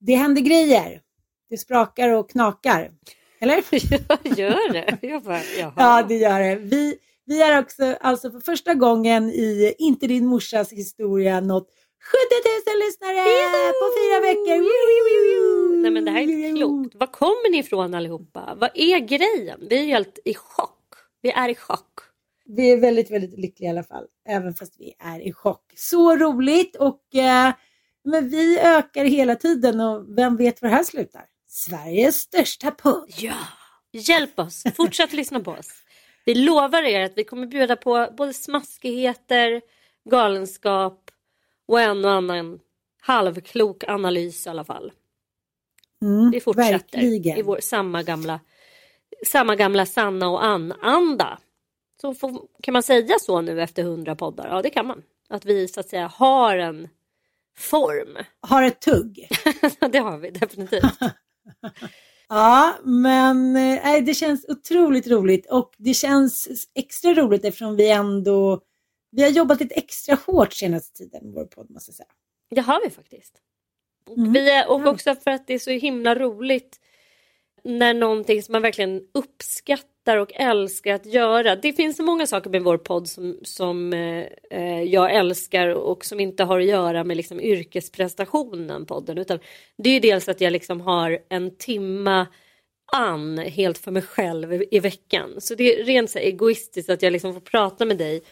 Det händer grejer. Det sprakar och knakar. Eller? Ja, gör det? Jag bara, jaha. Ja, det gör det. Vi, vi är också alltså för första gången i Inte din morsas historia nått 70 000 lyssnare på fyra veckor. Nej men det här är inte klokt. Var kommer ni ifrån allihopa? Vad är grejen? Vi är helt i chock. Vi är i chock. Vi är väldigt, väldigt lyckliga i alla fall, även fast vi är i chock. Så roligt och eh, men vi ökar hela tiden och vem vet var det här slutar? Sveriges största podd. Ja, hjälp oss. Fortsätt lyssna på oss. Vi lovar er att vi kommer bjuda på både smaskigheter, galenskap och en och annan halvklok analys i alla fall. Mm, Vi fortsätter verkligen. i vår samma gamla, samma gamla Sanna och. Så får, kan man säga så nu efter hundra poddar? Ja, det kan man. Att vi så att säga har en form. Har ett tugg. det har vi definitivt. Ja, men nej, det känns otroligt roligt och det känns extra roligt eftersom vi ändå vi har jobbat lite extra hårt senaste tiden med vår podd måste jag säga. Det har vi faktiskt. Och, Mm. vi och också för att det är så himla roligt när någonting som man verkligen uppskattar och älskar att göra. Det finns så många saker med vår podd som, som eh, eh, jag älskar och som inte har att göra med liksom, yrkesprestationen podden. Utan det är ju dels att jag liksom har en timma an helt för mig själv i, veckan. Så det är rent så egoistiskt att jag liksom får prata med dig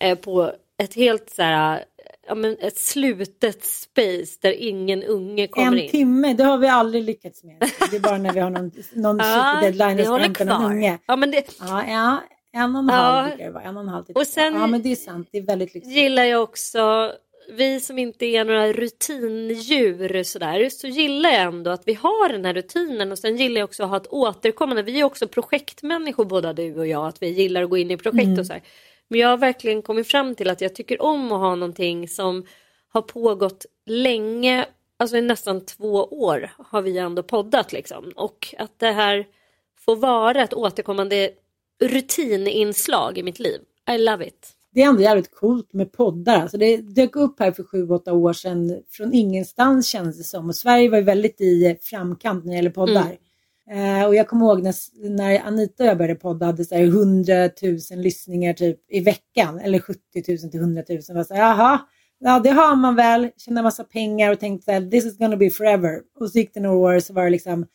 eh, på ett helt så här, ja, men ett slutet space där ingen unge kommer En in. timme, det har vi aldrig lyckats med. Det är bara när vi har någon, någon superdeadline vi och ska hämta någon unge. Ja, men det Ja, ja, en och en Ja. halv det vara. En och en halv Och sen- Ja, men det är sant. Det är väldigt lyxigt. gillar jag också, vi som inte är några rutindjur sådär, så gillar jag ändå att vi har den här rutinen och sen gillar jag också att ha ett återkommande, vi är också projektmänniskor båda du och jag, att vi gillar att gå in i projekt och så här. Men jag har verkligen kommit fram till att jag tycker om att ha någonting som har pågått länge, alltså i nästan två år har vi ändå poddat liksom. Och att det här får vara ett återkommande rutininslag i mitt liv. I love it. Det är ändå jävligt coolt med poddar. Alltså det dök upp här för sju, åtta år sedan från ingenstans kändes det som. Och Sverige var ju väldigt i framkant när det gäller poddar. Eh, och jag kommer ihåg när, när Anita och jag började podda hade så här 100 000 lyssningar typ i veckan. Eller 70 000 till 100 000. Var så här, Jaha, ja, det har man väl, tjänade massa pengar och tänkte att this is gonna be forever. Och så gick det några år så var det liksom,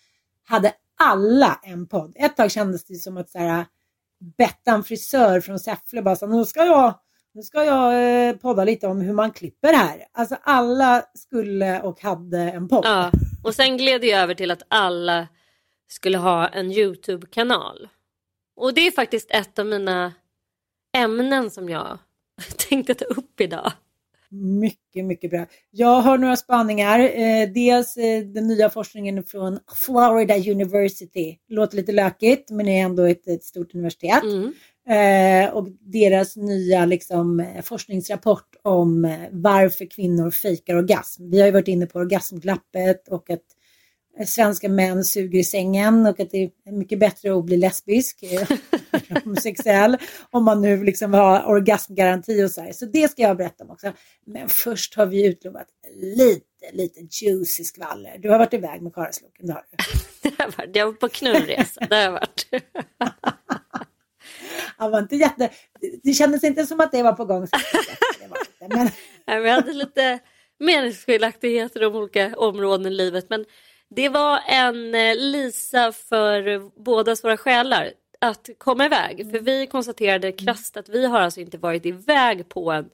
hade alla en podd. Ett tag kändes det som att så här, Bettan frisör från Säffle bara sa, nu ska jag, nu ska jag eh, podda lite om hur man klipper här. Alltså alla skulle och hade en podd. Ja, och sen gled det över till att alla skulle ha en YouTube-kanal. Och det är faktiskt ett av mina ämnen som jag tänkte ta upp idag. Mycket, mycket bra. Jag har några spaningar. Eh, dels eh, den nya forskningen från Florida University. Låter lite lökigt, men är ändå ett, ett stort universitet. Mm. Eh, och deras nya liksom, eh, forskningsrapport om eh, varför kvinnor fejkar orgasm. Vi har ju varit inne på orgasmglappet och att svenska män suger i sängen och att det är mycket bättre att bli lesbisk, eh, homosexuell, om man nu liksom har orgasmgaranti och så här. Så det ska jag berätta om också. Men först har vi utlovat lite, lite juicy skvaller. Du har varit iväg med Karlsloken, det har du. det har varit. Jag var på knullresa, det har jag varit. Han var inte jätte... Det kändes inte som att det var på gång. Det var inte, men... Nej, vi hade lite meningsskiljaktigheter om olika områden i livet. Men det var en eh, Lisa för båda våra själar att komma iväg. För vi konstaterade krasst att vi har alltså inte varit iväg på en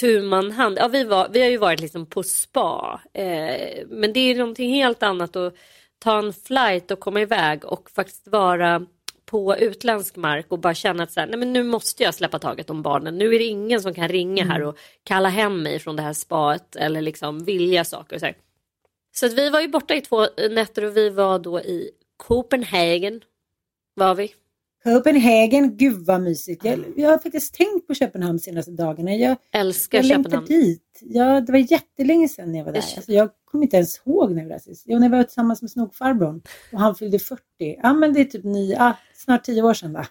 tu man hand. Ja, vi, var, vi har ju varit liksom på spa. Eh, men det är någonting helt annat att ta en flight och komma iväg och faktiskt vara på utländsk mark och bara känna att så här, nej men nu måste jag släppa taget om barnen. Nu är det ingen som kan ringa här och kalla hem mig från det här spaet eller liksom vilja saker. Och så här. Så att vi var ju borta i två nätter och vi var då i Copenhagen. Var vi. Copenhagen, gud vad mysigt. Jag, jag har faktiskt tänkt på Köpenhamn senaste dagarna. Jag älskar jag Köpenhamn. dit. Ja, det var jättelänge sedan jag var där. Alltså, jag kommer inte ens ihåg när jag var sist. Jo, när var tillsammans med snokfarbrorn och han fyllde 40. Ja, men det är typ nio, ah, snart tio år sedan va?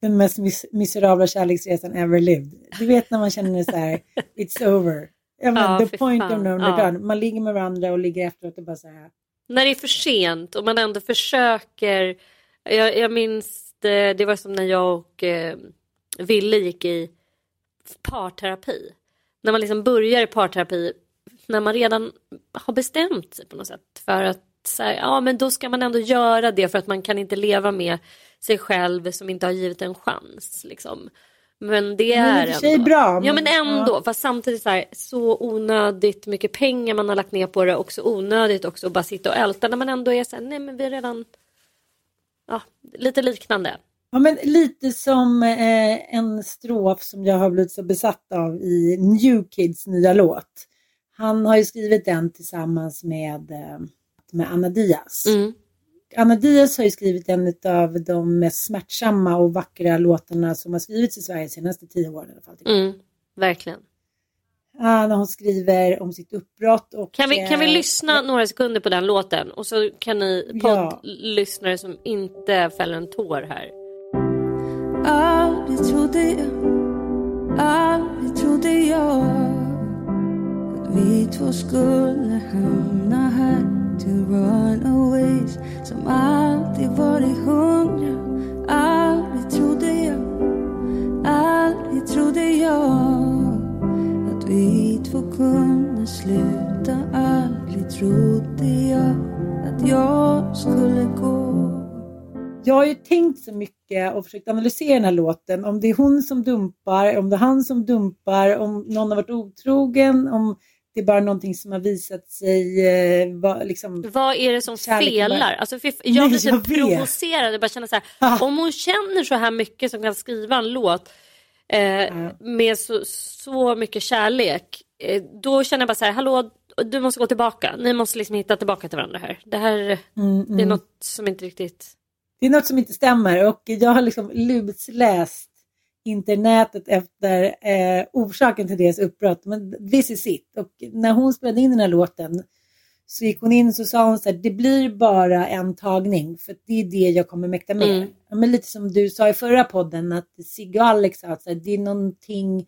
Den mest mis miserabla kärleksresan ever lived. Du vet när man känner så här, it's over. Ja, men, Ja, the point fan. of no Ja. Man ligger med varandra och ligger efteråt och bara så här. När det är för sent och man ändå försöker. Jag, jag minns det, det var som när jag och eh, Ville gick i parterapi. När man liksom börjar i parterapi när man redan har bestämt sig på något sätt för att så här, ja men då ska man ändå göra det för att man kan inte leva med sig själv som inte har givit en chans liksom. Men det Men är sig ändå. bra, Ja men- men ändå. Fast samtidigt så, här, så onödigt mycket pengar man har lagt ner på det. Och så onödigt också att bara sitta och älta. När man ändå är så här, nej men vi är redan. Ja, lite liknande. Ja, men lite som eh, en strof som jag har blivit så besatt av i New Kids nya låt. Han har ju skrivit den tillsammans med, eh, med Anna Diaz. Mm. Anna Diaz har ju skrivit en av de mest smärtsamma och vackra låtarna som har skrivits i Sverige de senaste tio åren. I alla fall. Mm, verkligen. Ja, när hon skriver om sitt uppbrott. Och, Kan vi, kan vi eh, lyssna några sekunder på den låten? Och så kan ni Ja. poddlyssnare som inte fäller en tår här. Aldrig trodde jag, aldrig trodde jag att vi två skulle hamna här Two runaways som alltid varit hungriga Aldrig trodde jag, aldrig trodde jag att vi två kunde sluta. Aldrig trodde jag att jag skulle gå. Jag har ju tänkt så mycket och försökt analysera den här låten. Om det är hon som dumpar, om det är han som dumpar, om någon har varit otrogen, om det är bara någonting som har visat sig eh, vara liksom... Vad är det som Kärleken bara- felar? Alltså, jag blir vet. provocerad. Jag bara känner så här, Ah. om hon känner så här mycket som kan skriva en låt eh, med så, så mycket kärlek. Eh, då känner jag bara så här, hallå, du måste gå tillbaka. Ni måste liksom hitta tillbaka till varandra här. Det här Mm, det är något som inte riktigt... Det är något som inte stämmer och jag har liksom lusläst internetet efter eh, orsaken till deras uppbrott. Men this is it. Och när hon spelade in den här låten så gick hon in och så sa hon så här, det blir bara en tagning för det är det jag kommer mäkta med. Mm. Ja, men lite som du sa i förra podden att Sigge och Alex sa att här, det är någonting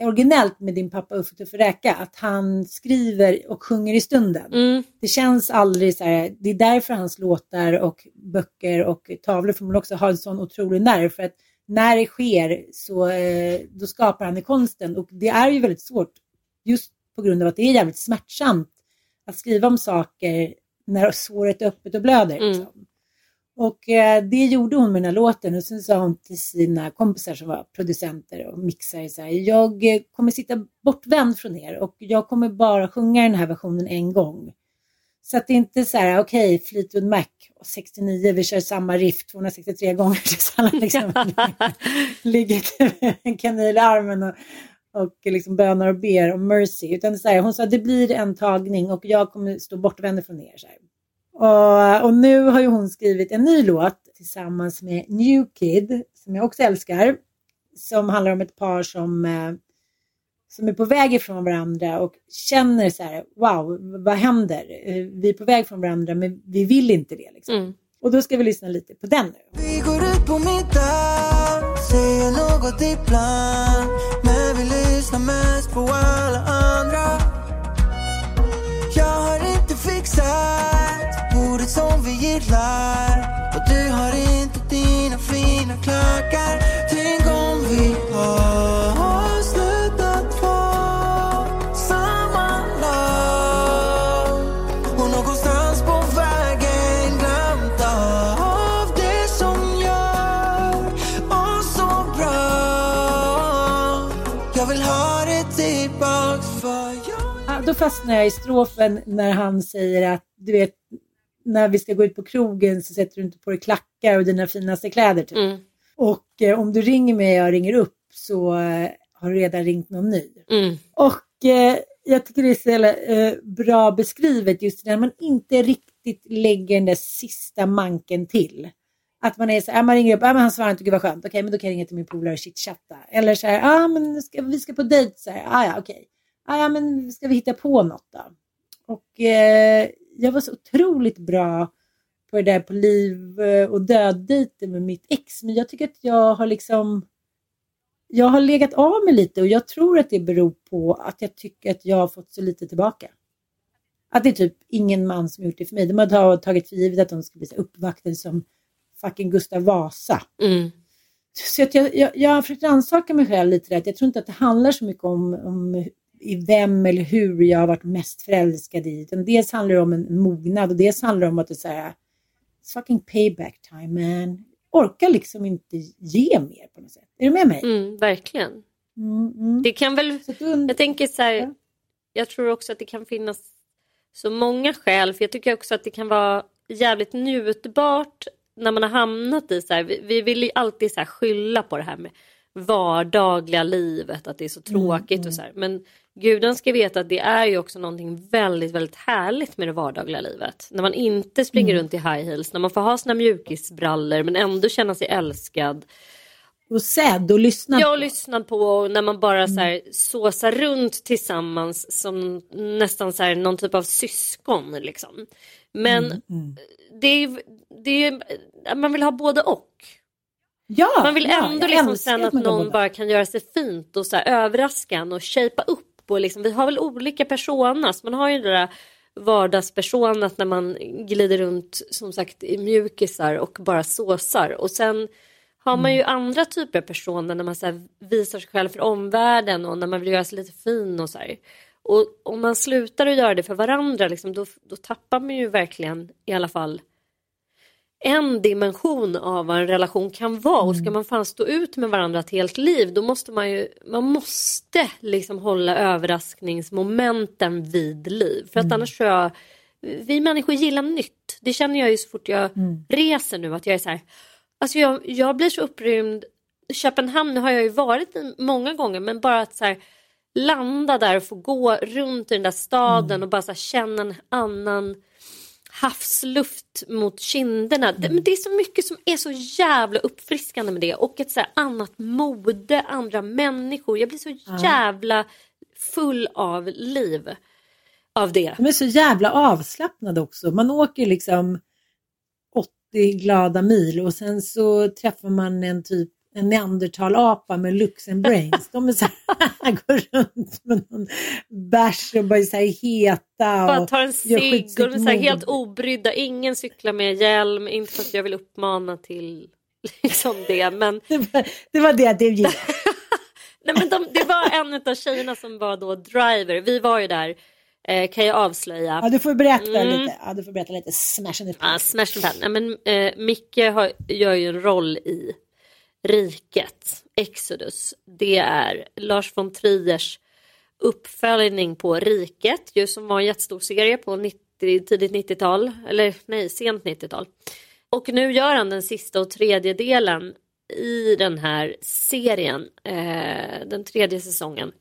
originellt med din pappa Uffe Tuffe Räka, att han skriver och sjunger i stunden. Mm. Det känns aldrig så här, det är därför hans låtar och böcker och tavlor förmodligen också har en sån otrolig nerv. För att när det sker så eh, då skapar han i konsten och det är ju väldigt svårt. Just på grund av att det är jävligt smärtsamt att skriva om saker när såret är öppet och blöder. Mm. Liksom. Och eh, det gjorde hon med den här låten och sen sa hon till sina kompisar som var producenter och mixare så här, jag kommer sitta bortvänd från er och jag kommer bara sjunga den här versionen en gång. Så att det inte är så här, okej, Fleetwood Mac, 69, vi kör samma riff 263 gånger tills alla liksom ligger med en kanin i armen och, och liksom bönar och ber om mercy. Utan så här, hon sa, det blir en tagning och jag kommer stå bortvänd från er. Så här. Och, och nu har ju hon skrivit en ny låt tillsammans med New Kid, som jag också älskar, som handlar om ett par som, eh, som är på väg ifrån varandra och känner så här, wow, vad händer? Eh, Vi är på väg från varandra, men vi vill inte det. Liksom. Mm. Och då ska vi lyssna lite på den nu. Vi går ut på middag, säger något ibland Men vi lyssnar mest på alla Jag vill ha det tillbaks för jag Ja, då fastnar jag i strofen när han säger att du vet, när vi ska gå ut på krogen så sätter du inte på dig klackar och dina finaste kläder. Typ. Mm. Och eh, om du ringer mig och jag ringer upp så eh, har du redan ringt någon ny. Mm. Och eh, jag tycker det är så jävla, eh, bra beskrivet just när man inte riktigt lägger den där sista manken till. Att man är så här, ah, man ringer upp, ah, men han svarar inte, gud vad skönt, okej men då kan jag ringa till min polare och chitchatta. Eller så här, ah, men ska, vi ska på dejt, så här, ah, ja okej. Ah, ja men ska vi hitta på något då? Och eh, jag var så otroligt bra på det där på liv eh, och död med mitt ex. Men jag tycker att jag har liksom jag har legat av mig lite och jag tror att det beror på att jag tycker att jag har fått så lite tillbaka. Att det är typ ingen man som gjort det för mig. De har tagit för givet att de ska bli uppvaktade som fucking Gustav Vasa. Mm. Så att jag, jag, jag har försökt rannsaka mig själv lite där. Jag tror inte att det handlar så mycket om, om i vem eller hur jag har varit mest förälskad i. Utan dels handlar det om en mognad och dels handlar det om att det är så här, fucking payback time man. Orkar liksom inte ge mer på något sätt. Är du med mig? Mm, verkligen. Mm, mm. Det kan väl, jag tänker så här, Ja. jag tror också att det kan finnas så många skäl, för jag tycker också att det kan vara jävligt njutbart när man har hamnat i så här, vi, vi vill ju alltid så skylla på det här med vardagliga livet, att det är så tråkigt och så här. Men gudarna ska veta att det är ju också någonting väldigt, väldigt härligt med det vardagliga livet. När man inte springer runt i high heels, när man får ha sina mjukisbrallor men ändå känna sig älskad. Och sedd och lyssnad. Jag har lyssnat på när man bara så här såsar runt tillsammans som nästan så här någon typ av syskon liksom. Men det är, det är, man vill ha både och. Ja, Man vill ja, ändå jag liksom sen att någon båda. bara kan göra sig fint och så här överraska och shapea upp. Och liksom, vi har väl olika personas. Man har ju det där vardagspersonat när man glider runt som sagt i mjukisar och bara såsar. Och sen har man ju Mm. andra typer av personer när man så här visar sig själv för omvärlden och när man vill göra sig lite fin och så här. Och om man slutar att göra det för varandra liksom, då, då tappar man ju verkligen i alla fall en dimension av vad en relation kan vara. Och ska man fan stå ut med varandra ett helt liv då måste man ju, man måste liksom hålla överraskningsmomenten vid liv. För att annars tror jag, vi människor gillar nytt. Det känner jag ju så fort jag reser nu att jag är så här, alltså jag, jag blir så upprymd, Köpenhamn nu har jag ju varit många gånger men bara att så här landa där och få gå runt i den där staden och bara känna en annan havsluft mot kinderna. Det, men det är så mycket som är så jävla uppfriskande med det och ett så annat mode, andra människor. Jag blir så jävla full av liv av det. De är så jävla avslappnade också. Man åker liksom 80 glada mil och sen så träffar man en typ en neandertalapa med looks and brains. De är så här, går runt med någon bärs och bara så här heta. Bara tar en cigg och de är så här helt obrydda. Ingen cyklar med hjälm, inte för att jag vill uppmana till liksom det. Men det, var, det var det det gick. Nej, men de, det var en av tjejerna som var då driver. Vi var ju där, eh, kan jag avslöja. Ja, du får berätta Mm. lite. Ja, du får berätta lite. Smash and Ja, Smash and Pan. Ja, men, eh, Micke har, gör ju en roll i Riket, Exodus. Det är Lars von Triers uppföljning på Riket, ju som var en jättestor serie på 90, tidigt 90-tal, eller nej, sent 90-tal. Och nu gör han den sista och tredje delen i den här serien, eh, den tredje säsongen,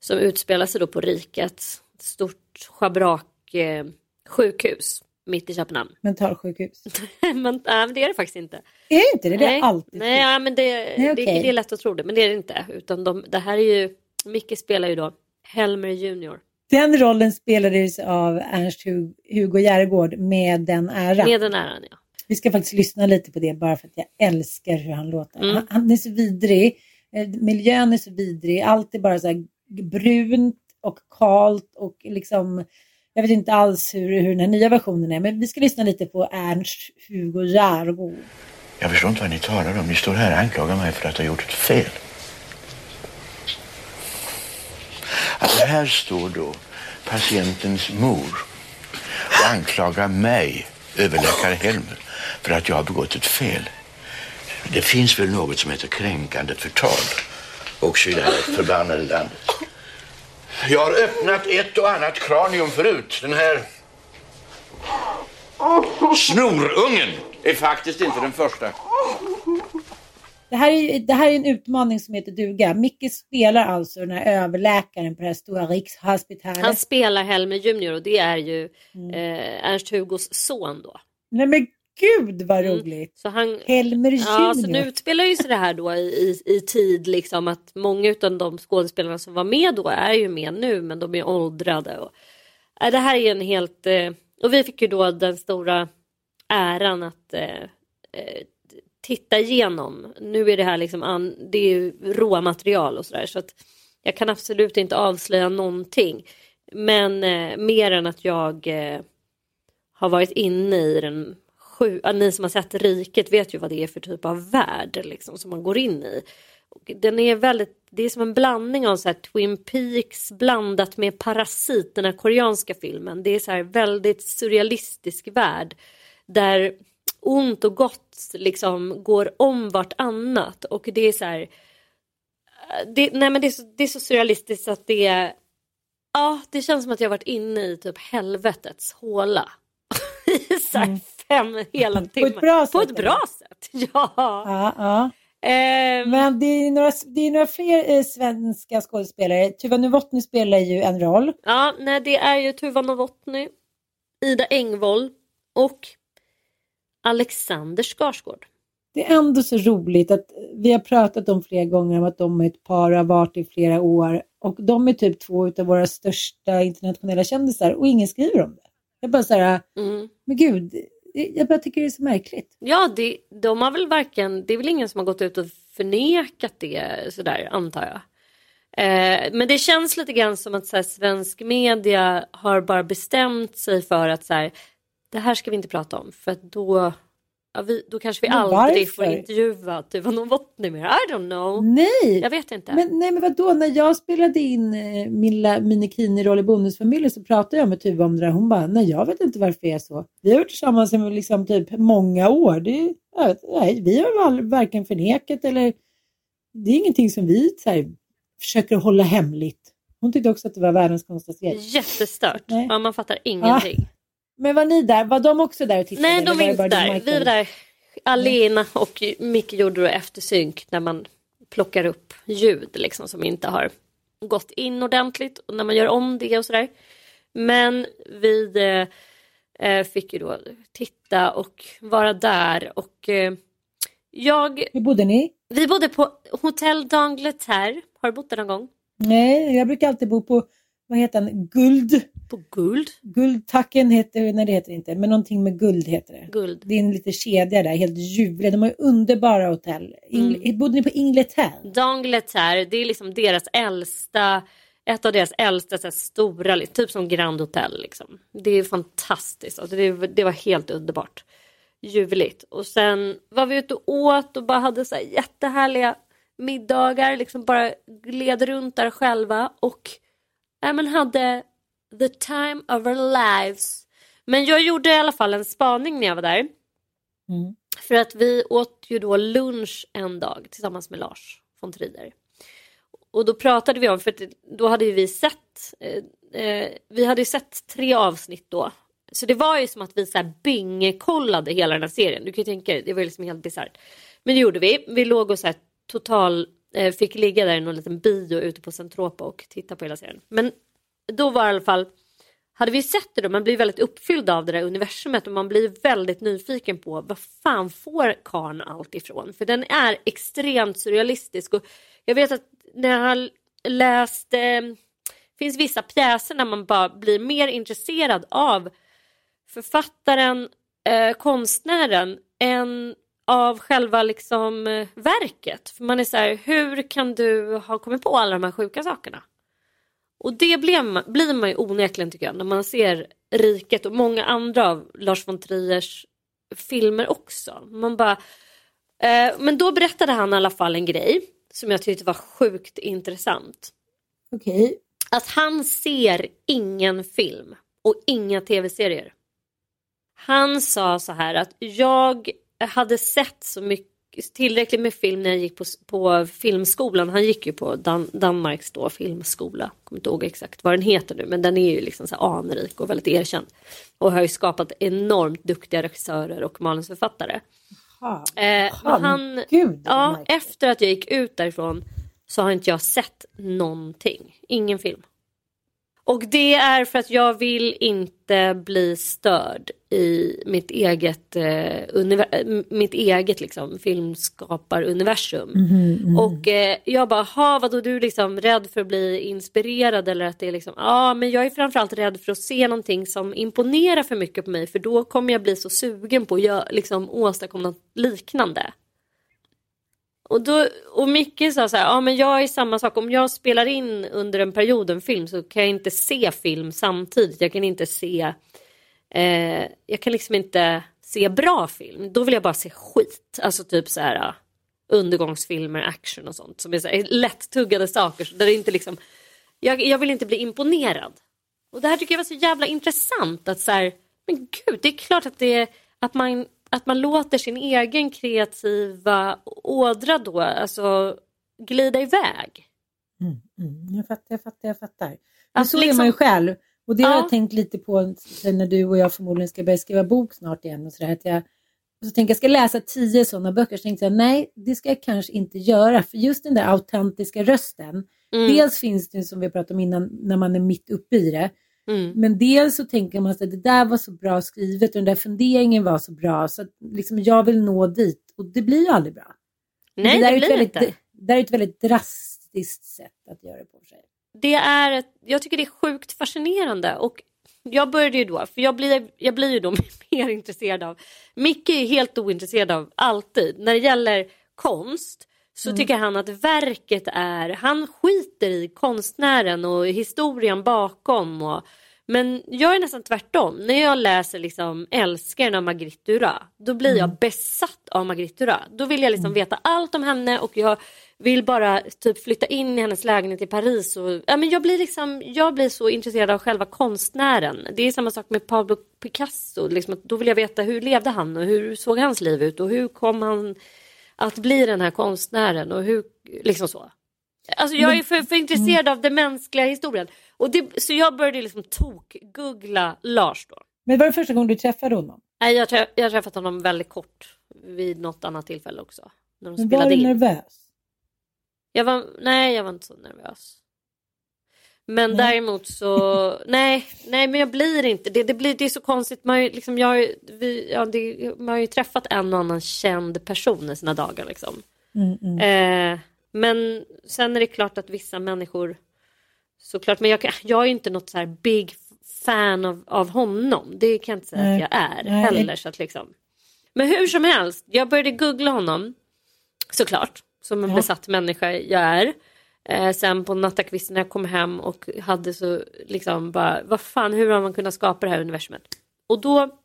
som utspelar sig då på Riket, ett stort schabrak eh, sjukhus mitt i Köpenhamn. Mentalsjukhus. men, nej, men det är det faktiskt inte. Är det inte det? Det är alltid nej, ja, men det, Nej, det, okej. det är lätt att tro det, men det är det inte. Utan de, det här är ju, Micke spelar ju då Helmer Junior. Den rollen spelades av Ernst Hu- Hugo Järegård med den äran. Med den äran, ja. Vi ska faktiskt lyssna lite på det bara för att jag älskar hur han låter. Mm. Han, han är så vidrig, eh, miljön är så vidrig, allt är bara så här brunt och kalt och liksom jag vet inte alls hur, hur den här nya versionen är, men vi ska lyssna lite på Ernst Hugo Järgo. Jag förstår inte vad ni talar om. Ni står här och anklagar mig för att ha gjort ett fel. Alltså här står då patientens mor och anklagar mig, överläkare Helmer, för att jag har begått ett fel. Det finns väl något som heter kränkande förtal också i det här förbannade landet. Jag har öppnat ett och annat kranium förut. Den här snorungen är faktiskt inte den första. Det här, är, det här är en utmaning som heter duga. Micke spelar alltså den här överläkaren på det här stora Rikshospitalet. Han spelar Helmer Junior och det är ju Mm. eh, Ernst Hugos son då. Nej men gud vad roligt! Så han, Helmer Mm. Ja, så Junior. nu utspelar ju sig det här då i, i, i tid liksom att många av de skådespelarna som var med då är ju med nu men de är åldrade. Och, äh, det här är en helt... Eh, och vi fick ju då den stora äran att eh, eh, titta igenom. Nu är det här liksom an, det är ju råmaterial och sådär så att jag kan absolut inte avslöja någonting. Men eh, mer än att jag eh, har varit inne i den sju, ni som har sett Riket vet ju vad det är för typ av värld liksom, som man går in i. Och den är väldigt, det är som en blandning av så här Twin Peaks blandat med Parasit, den här koreanska filmen. Det är så här väldigt surrealistisk värld där ont och gott liksom går om vartannat och det är så här det, nej men det, är så, det är så surrealistiskt att det är Ja, det känns som att jag varit inne i typ helvetets håla. I så här mm fem hela timmar. Mm. ett bra På sätt, ett bra sätt, ja. Ja, ja. Ehm, Men det är några, det är några fler eh, svenska skådespelare. Tuva Novotny spelar ju en roll. Ja, nej, det är ju Tuva Novotny, Ida Engvall och Alexander Skarsgård. Det är ändå så roligt att vi har pratat om flera gånger om att de är ett par och har varit i flera år. Och de är typ två av våra största internationella kändisar och ingen skriver om det. Jag bara så här, Mm. men gud, jag bara tycker det är så märkligt. Ja, det, de har väl varken, det är väl ingen som har gått ut och förnekat det sådär antar jag. Eh, men det känns lite grann som att så här, svensk media har bara bestämt sig för att så här, det här ska vi inte prata om för att då, ja, vi, då kanske vi Men aldrig får varför? intervjua Tuva Novotny mer. I don't know. Nej! Jag vet inte. Men, nej, men vadå? När jag spelade in eh, min minikini-roll i Bonusfamiljen så pratade jag med Tuva om det där. Hon bara, nej jag vet inte varför det är så. Vi har varit tillsammans i liksom typ många år. Det, jag vet, nej, vi har väl varken förnekat eller det är ingenting som vi så här, försöker hålla hemligt. Hon tyckte också att det var världens konstigaste grej. Jättestört. Nej. Ja, man fattar ingenting. Men var ni där? Var de också där och tittade? Nej, de var inte där. Vi var där. Alena och Micke gjorde det efter synk när man plockar upp ljud liksom, som inte har gått in ordentligt och när man gör om det och sådär. Men vi eh, eh, fick ju då titta och vara där och eh, jag... Hur bodde ni? Vi bodde på Hotell d'Angleterre. Har du bott där någon gång? Nej, jag brukar alltid bo på, vad heter den, Guld. På Guld? Guldtacken heter, nej det heter inte, men någonting med guld heter det. Guld. Det är en liten kedja där, helt ljuvlig. De har ju underbara hotell. Ingl- Mm. Bodde ni på Ingleterre? D'Angleterre, det är liksom deras äldsta, ett av deras äldsta så här, stora, typ som Grand Hotel. Liksom. Det är fantastiskt, alltså, det, det var helt underbart. Ljuvligt. Och sen var vi ute och åt och bara hade så här jättehärliga middagar, liksom bara gled runt där själva och äh, men hade the time of our lives. Men jag gjorde i alla fall en spaning när jag var där. Mm. För att vi åt ju då lunch en dag tillsammans med Lars von Trier. Och då pratade vi om, för då hade ju vi sett, eh, eh, vi hade ju sett tre avsnitt då. Så det var ju som att vi så här bingekollade hela den här serien. Du kan ju tänka dig, det var ju liksom helt bisarrt. Men det gjorde vi. Vi låg och så här total, eh, fick ligga där i någon liten bio ute på Centropa och titta på hela serien. Men då var det i alla fall, hade vi sett det då, man blir väldigt uppfylld av det där universumet och man blir väldigt nyfiken på vad fan får karn allt ifrån? För den är extremt surrealistisk och jag vet att när jag har läst, eh, finns vissa pjäser när man bara blir mer intresserad av författaren, eh, konstnären än av själva liksom eh, verket. För man är så här, hur kan du ha kommit på alla de här sjuka sakerna? Och det blir man, blir man ju onekligen tycker jag när man ser Riket och många andra av Lars von Triers filmer också. Man bara, eh, men då berättade han i alla fall en grej som jag tyckte var sjukt intressant. Okej. Okay. Att han ser ingen film och inga tv-serier. Han sa så här att jag hade sett så mycket tillräckligt med film när jag gick på, på filmskolan. Han gick ju på Dan, Danmarks då filmskola. Kommer inte ihåg exakt vad den heter nu men den är ju liksom så anrik och väldigt erkänd. Och har ju skapat enormt duktiga regissörer och manusförfattare. Eh, han, Gud, ja, efter att jag gick ut därifrån så har inte jag sett någonting. Ingen film. Och det är för att jag vill inte bli störd i mitt eget, eh, mitt eget liksom, filmskaparuniversum. Mm, mm. Och eh, jag bara, ha vadå du är liksom rädd för att bli inspirerad eller att det är liksom, ja ah, men jag är framförallt rädd för att se någonting som imponerar för mycket på mig för då kommer jag bli så sugen på att jag, liksom, åstadkomma något liknande. Och, då, och Micke sa så här, ja men jag är samma sak, om jag spelar in under en period en film så kan jag inte se film samtidigt. Jag kan inte se, eh, jag kan liksom inte se bra film. Då vill jag bara se skit. Alltså typ så här undergångsfilmer, action och sånt. Som är så här, lättuggade saker. Där det inte liksom, jag, jag vill inte bli imponerad. Och det här tycker jag var så jävla intressant. Att så här, men gud, det är klart att, det, är att man att man låter sin egen kreativa ådra då alltså glida iväg. Mm, mm. Jag fattar, jag fattar, jag fattar. Men så liksom, är man ju själv. Och det ja. har jag tänkt lite på när du och jag förmodligen ska börja skriva bok snart igen. Och så, där, att jag, och så tänker jag ska läsa tio sådana böcker. Så tänkte jag nej, det ska jag kanske inte göra. För just den där autentiska rösten. Mm. Dels finns det som vi pratade om innan när man är mitt uppe i det. Mm. Men dels så tänker man att det där var så bra skrivet och den där funderingen var så bra så att liksom jag vill nå dit och det blir ju aldrig bra. Nej, det, det blir väldigt, inte. Det, är ett väldigt drastiskt sätt att göra det på. Sig. Det är, ett, jag tycker det är sjukt fascinerande och jag började ju då, för jag blir, jag blir ju då mer intresserad av, Micke är helt ointresserad av alltid, när det gäller konst så mm. tycker han att verket är, han skiter i konstnären och historien bakom. Och, men jag är nästan tvärtom. När jag läser liksom Älskaren av Marguerite Duras, då blir mm. jag besatt av Marguerite Duras. Då vill jag liksom mm. veta allt om henne och jag vill bara typ flytta in i hennes lägenhet i Paris. Och, ja, men jag, blir liksom, jag blir så intresserad av själva konstnären. Det är samma sak med Pablo Picasso. Liksom, då vill jag veta hur levde han och hur såg hans liv ut och hur kom han att bli den här konstnären och hur, liksom så. Alltså jag är för, för intresserad av den mänskliga historien. Och det, så jag började liksom tok-googla Lars då. Men var det första gången du träffade honom? Nej, jag, träff, jag träffat honom väldigt kort vid något annat tillfälle också. När de Men var du nervös? Jag var, nej, jag var inte så nervös. Men nej. däremot så, nej, nej men jag blir inte, det, det, blir, det är så konstigt, man, liksom, jag, vi, ja, det, man har ju träffat en och annan känd person i sina dagar liksom. Mm, mm. Eh, men sen är det klart att vissa människor, såklart, men jag, jag är inte något så här big fan av, av honom, det kan jag inte säga nej. att jag är nej. heller. Så att liksom. Men hur som helst, jag började googla honom, såklart, som en ja. besatt människa jag är. Eh, sen på nattakvisten när jag kom hem och hade så liksom bara, vad fan, hur har man kunnat skapa det här universumet? Och då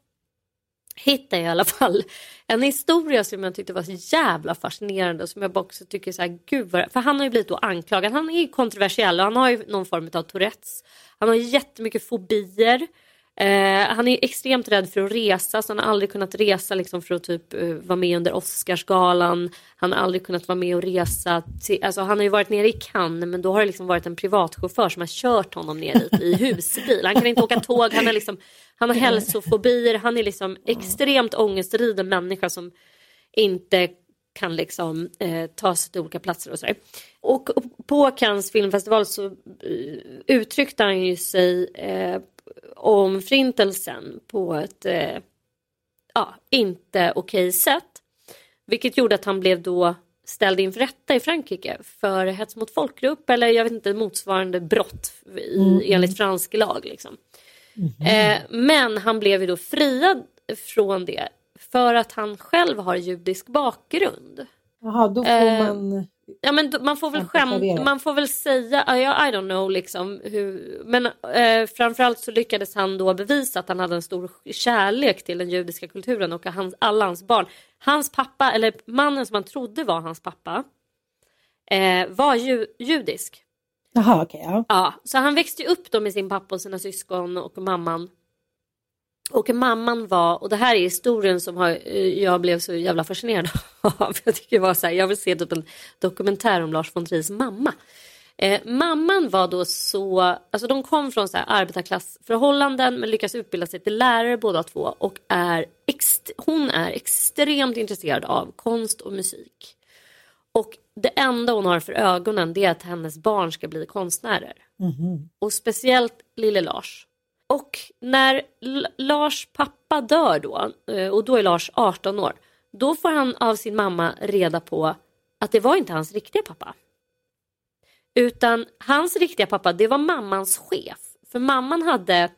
hittade jag i alla fall en historia som jag tyckte var så jävla fascinerande och som jag också tycker så här, gud vad, för han har ju blivit då anklagad, han är ju kontroversiell och han har ju någon form av Tourettes. Han har jättemycket fobier. Eh, han är extremt rädd för att resa så han har aldrig kunnat resa liksom, för att typ uh, vara med under Oscarsgalan. Han har aldrig kunnat vara med och resa. Till, alltså, han har ju varit nere i Cannes men då har det liksom varit en privatchaufför som har kört honom ner dit i husbil. Han kan inte åka tåg, han, är liksom, han har hälsofobier, han är liksom extremt ångestriden människa som inte kan liksom eh, ta sig till olika platser och sådär. Och på Cannes filmfestival så uh, uttryckte han ju sig eh, om förintelsen på ett eh, ja, inte okej sätt. Vilket gjorde att han blev då ställd inför rätta i Frankrike för hets mot folkgrupp eller jag vet inte motsvarande brott i, mm. enligt fransk lag. Liksom. Mm. Eh, men han blev ju då friad från det för att han själv har judisk bakgrund. Jaha, då får eh, man Ja men man får väl skämt, man får väl säga, I, I don't know liksom hur, men eh, framförallt så lyckades han då bevisa att han hade en stor kärlek till den judiska kulturen och hans, alla hans barn. Hans pappa, eller mannen som han trodde var hans pappa, eh, var ju, judisk. Jaha okej. Okay, ja. ja. Så han växte upp då med sin pappa och sina syskon och mamman. Och mamman var, och det här är historien som har, eh, jag blev så jävla fascinerad av. Jag tycker var så här, jag vill se typ en dokumentär om Lars von Triers mamma. Eh, mamman var då så, alltså de kom från så här arbetarklassförhållanden men lyckas utbilda sig till lärare båda två och är hon är extremt intresserad av konst och musik. Och det enda hon har för ögonen det är att hennes barn ska bli konstnärer. Mm. Och speciellt lille Lars och när L Lars pappa dör då, eh, och då är Lars 18 år, då får han av sin mamma reda på att det var inte hans riktiga pappa. Utan hans riktiga pappa, det var mammans chef. För mamman hade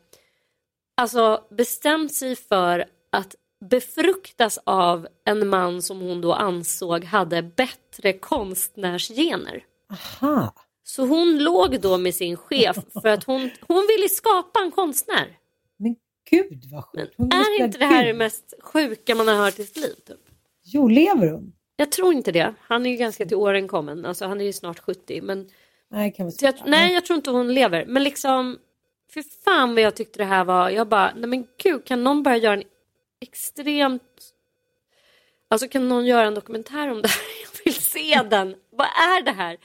alltså bestämt sig för att befruktas av en man som hon då ansåg hade bättre konstnärsgener. Aha. Så hon låg då med sin chef för att hon, hon ville skapa en konstnär. Men gud vad sjukt. Är inte det här det mest sjuka man har hört i sitt liv? Typ? Jo, lever hon? Jag tror inte det. Han är ju ganska till åren kommen. Alltså han är ju snart 70. Men... Nej, kan jag, nej, jag tror inte hon lever. Men liksom, för fan vad jag tyckte det här var. Jag bara, nej men gud, kan någon bara göra en extremt... Alltså kan någon göra en dokumentär om det här? Jag vill se den. vad är det här?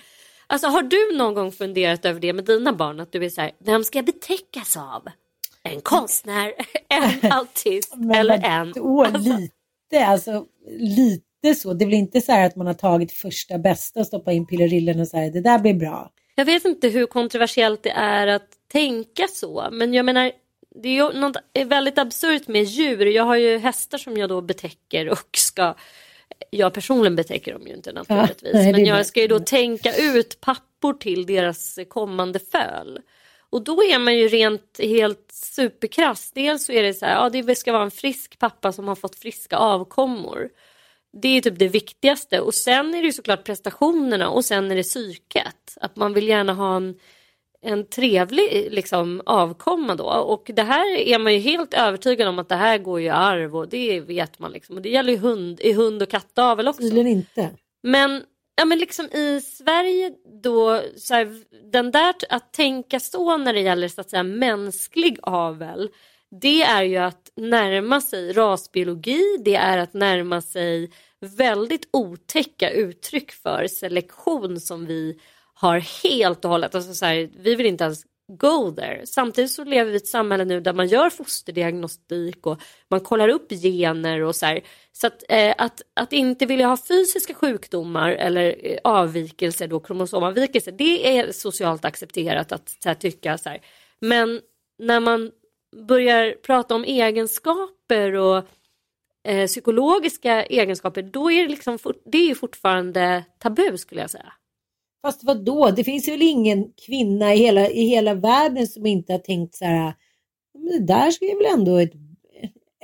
Alltså har du någon gång funderat över det med dina barn? Att du är så här, vem ska jag betäckas av? En konstnär, en autist eller en... Då, lite, alltså lite så. Det blir inte så här att man har tagit första bästa och stoppat in pillerillen och säger det där blir bra. Jag vet inte hur kontroversiellt det är att tänka så, men jag menar det är ju något väldigt absurt med djur. Jag har ju hästar som jag då betäcker och ska jag personligen betäcker dem ju inte naturligtvis. Ja, men jag ska ju då tänka ut pappor till deras kommande föl. Och då är man ju rent helt superkrass. Dels så är det så här, ja det ska vara en frisk pappa som har fått friska avkommor. Det är typ det viktigaste och sen är det ju såklart prestationerna och sen är det psyket. Att man vill gärna ha en en trevlig liksom, avkomma då. Och det här är man ju helt övertygad om att det här går ju arv och det vet man liksom. Och det gäller ju hund, i hund och kattavel också. Tydligen inte. Men, ja, men liksom i Sverige då, så här, den där att tänka så när det gäller så att säga mänsklig avel. Det är ju att närma sig rasbiologi, det är att närma sig väldigt otäcka uttryck för selektion som vi har helt och hållet, alltså så här, vi vill inte ens go there. Samtidigt så lever vi i ett samhälle nu där man gör fosterdiagnostik och man kollar upp gener och så här. Så att, eh, att, att inte vilja ha fysiska sjukdomar eller eh, avvikelser, då kromosomavvikelser, det är socialt accepterat att så här, tycka så här. Men när man börjar prata om egenskaper och eh, psykologiska egenskaper, då är det, liksom, det är fortfarande tabu skulle jag säga. Fast vad då? Det finns väl ingen kvinna i hela, i hela världen som inte har tänkt så här, det där ska väl ändå ett,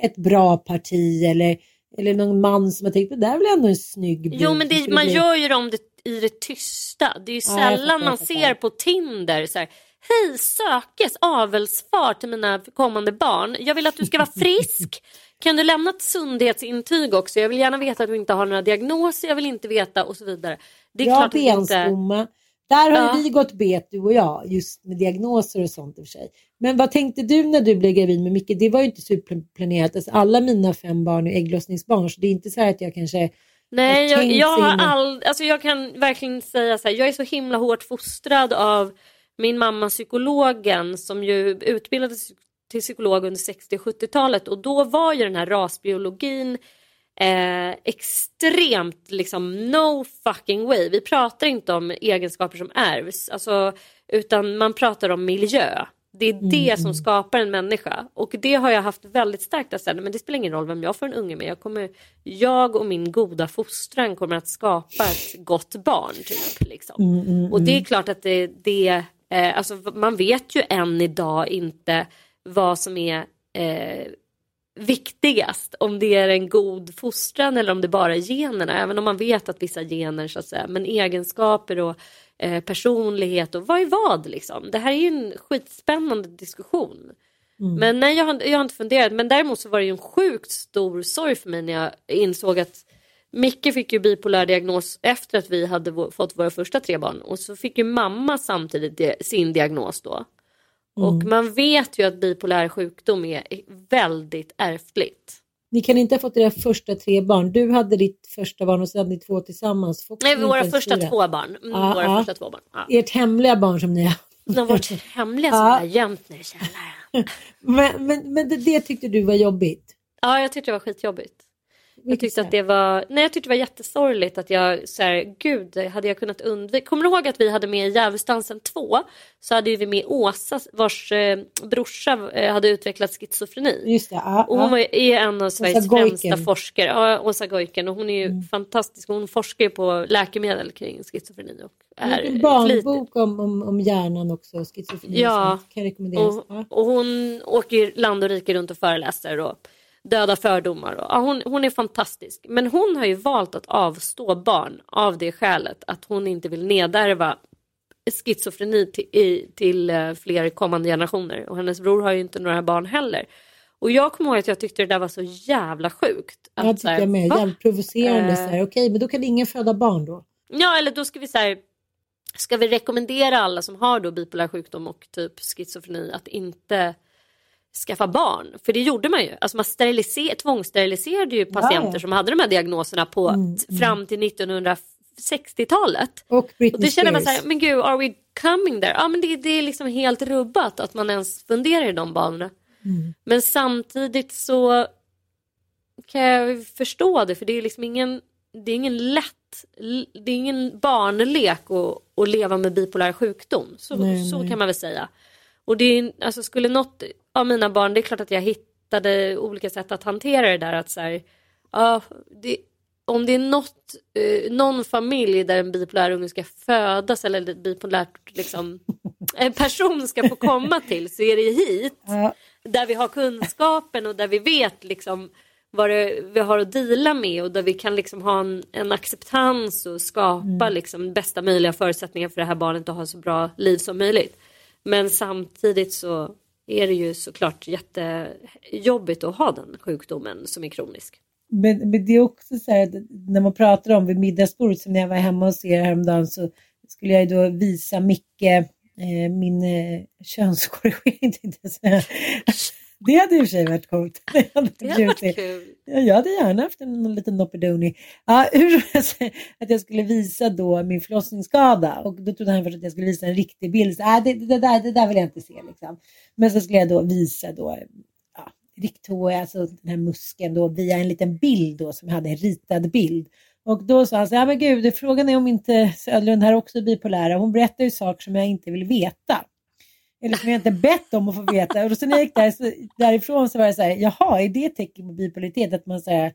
ett bra parti eller, eller någon man som har tänkt, det där är väl ändå en snygg bild. Jo men det, man gör ju dem det, i det tysta. Det är ju sällan ja, man ser på Tinder så här, Hej sökes avelsfar till mina kommande barn. Jag vill att du ska vara frisk. Kan du lämna ett sundhetsintyg också? Jag vill gärna veta att du inte har några diagnoser. Jag vill inte veta och så vidare. Det är ja, klart det inte... benstomma. Där har Ja. vi gått bet du och jag, just med diagnoser och sånt i och för sig. Men vad tänkte du när du blev gravid med Micke? Det var ju inte superplanerat. Alltså, alla mina fem barn är ägglossningsbarn, så det är inte så här att jag kanske Nej, jag, jag, innan. all, alltså jag kan verkligen säga så här, jag är så himla hårt fostrad av min mamma psykologen som ju utbildades till psykolog under 60 och 70-talet och då var ju den här rasbiologin eh, extremt liksom no fucking way. Vi pratar inte om egenskaper som ärvs, alltså, utan man pratar om miljö. Det är det som skapar en människa och det har jag haft väldigt starkt att säga, men det spelar ingen roll vem jag får en unge med. Jag, kommer, jag och min goda fostran kommer att skapa ett gott barn. Typ, liksom. och det är klart att det, det eh, alltså, man vet ju än idag inte vad som är eh, viktigast. Om det är en god fostran eller om det bara är generna. Även om man vet att vissa gener så att säga. Men egenskaper och eh, personlighet och vad är vad liksom. Det här är ju en skitspännande diskussion. Men nej, jag har, jag har inte funderat. Men däremot så var det ju en sjukt stor sorg för mig när jag insåg att Micke fick ju bipolär diagnos efter att vi hade fått våra första tre barn. Och så fick ju mamma samtidigt di- sin diagnos då. Och man vet ju att bipolär sjukdom är väldigt ärftligt. Ni kan inte ha fått era första tre barn. Du hade ditt första barn och hade ni två tillsammans. Fox Nej, är våra första fyra. två barn. Mm, Ja, våra ja. första två barn. Ja. Ert hemliga barn som ni har. De har varit hemliga som jag har gömt ner i källaren. Men, men, men det, det tyckte du var jobbigt? Ja, jag tyckte det var skitjobbigt. Jag tyckte att det var, nej jag tyckte det var jättesorgligt att jag, så här, gud, hade jag kunnat undvika. Kommer du ihåg att vi hade med i Djävulsdansen 2? Så hade vi med Åsa vars eh, brorsa eh, hade utvecklat schizofreni. Just det, ja, Och hon var, är en av Sveriges främsta forskare. Ja, Åsa Goiken. Och hon är ju fantastisk. Hon forskar ju på läkemedel kring schizofreni. Och är En barnbok om, om, om hjärnan också, schizofreni. Ja, kan rekommenderas. Och, Ja. och hon åker land och rike runt och föreläser och döda fördomar. Och, ja, hon, hon är fantastisk. Men hon har ju valt att avstå barn av det skälet att hon inte vill nedärva schizofreni till, i, till eh, fler kommande generationer. Och hennes bror har ju inte några barn heller. Och jag kommer ihåg att jag tyckte det där var så jävla sjukt. Att, Jag tycker jag med. va? Jävligt provocerande. Eh. Okej, men då kan ingen föda barn då? Ja, eller då ska vi här, ska vi rekommendera alla som har då bipolär sjukdom och typ schizofreni att inte skaffa barn. För det gjorde man ju. Alltså man steriliser, tvångssteriliserade ju patienter ja. som hade de här diagnoserna på Mm, fram till 1960-talet. Och Britney Och det känner man så här, men gud, are we coming there? Ja, men det, det är liksom helt rubbat att man ens funderar i de banorna. Mm. Men samtidigt så kan jag förstå det, för det är liksom ingen, det är ingen lätt, det är ingen barnlek att, att leva med bipolär sjukdom. Så, Nej, så nej. kan man väl säga. Och det är, alltså skulle något av mina barn, det är klart att jag hittade olika sätt att hantera det där. Att så här, ja, det, om det är något, eh, någon familj där en bipolär unge ska födas eller ett bipolärt liksom, en person ska få komma till så är det hit. Ja. Där vi har kunskapen och där vi vet liksom vad det, vi har att dela med och där vi kan liksom ha en, en acceptans och skapa liksom bästa möjliga förutsättningar för det här barnet att ha så bra liv som möjligt. Men samtidigt så är det ju såklart jättejobbigt att ha den sjukdomen som är kronisk. Men, men det är också så här, att när man pratar om vid middagsbordet, som när jag var hemma hos er häromdagen, så skulle jag ju då visa Micke eh, min eh, könskorrigering. tänkte jag säga. Det hade i och för sig varit coolt. Det hade Det hade varit kul. kul. Ja, jag hade gärna haft en, en liten Noppedoni. Ja, hur att jag skulle visa då min förlossningsskada och då trodde han först att jag skulle visa en riktig bild. Så, äh, det, det, där, det där vill jag inte se liksom. Men så skulle jag då visa då ja, rikthår, alltså den här muskeln då via en liten bild då som jag hade, en ritad bild. Och då sa han så här, ja men gud, frågan är om inte Söderlund här också är bipolära. Hon berättar ju saker som jag inte vill veta. Eller som jag inte bett om att få veta. Och så när jag gick där, så, därifrån så var det så här, jaha, är det ett tecken på bipolaritet? Att man säger,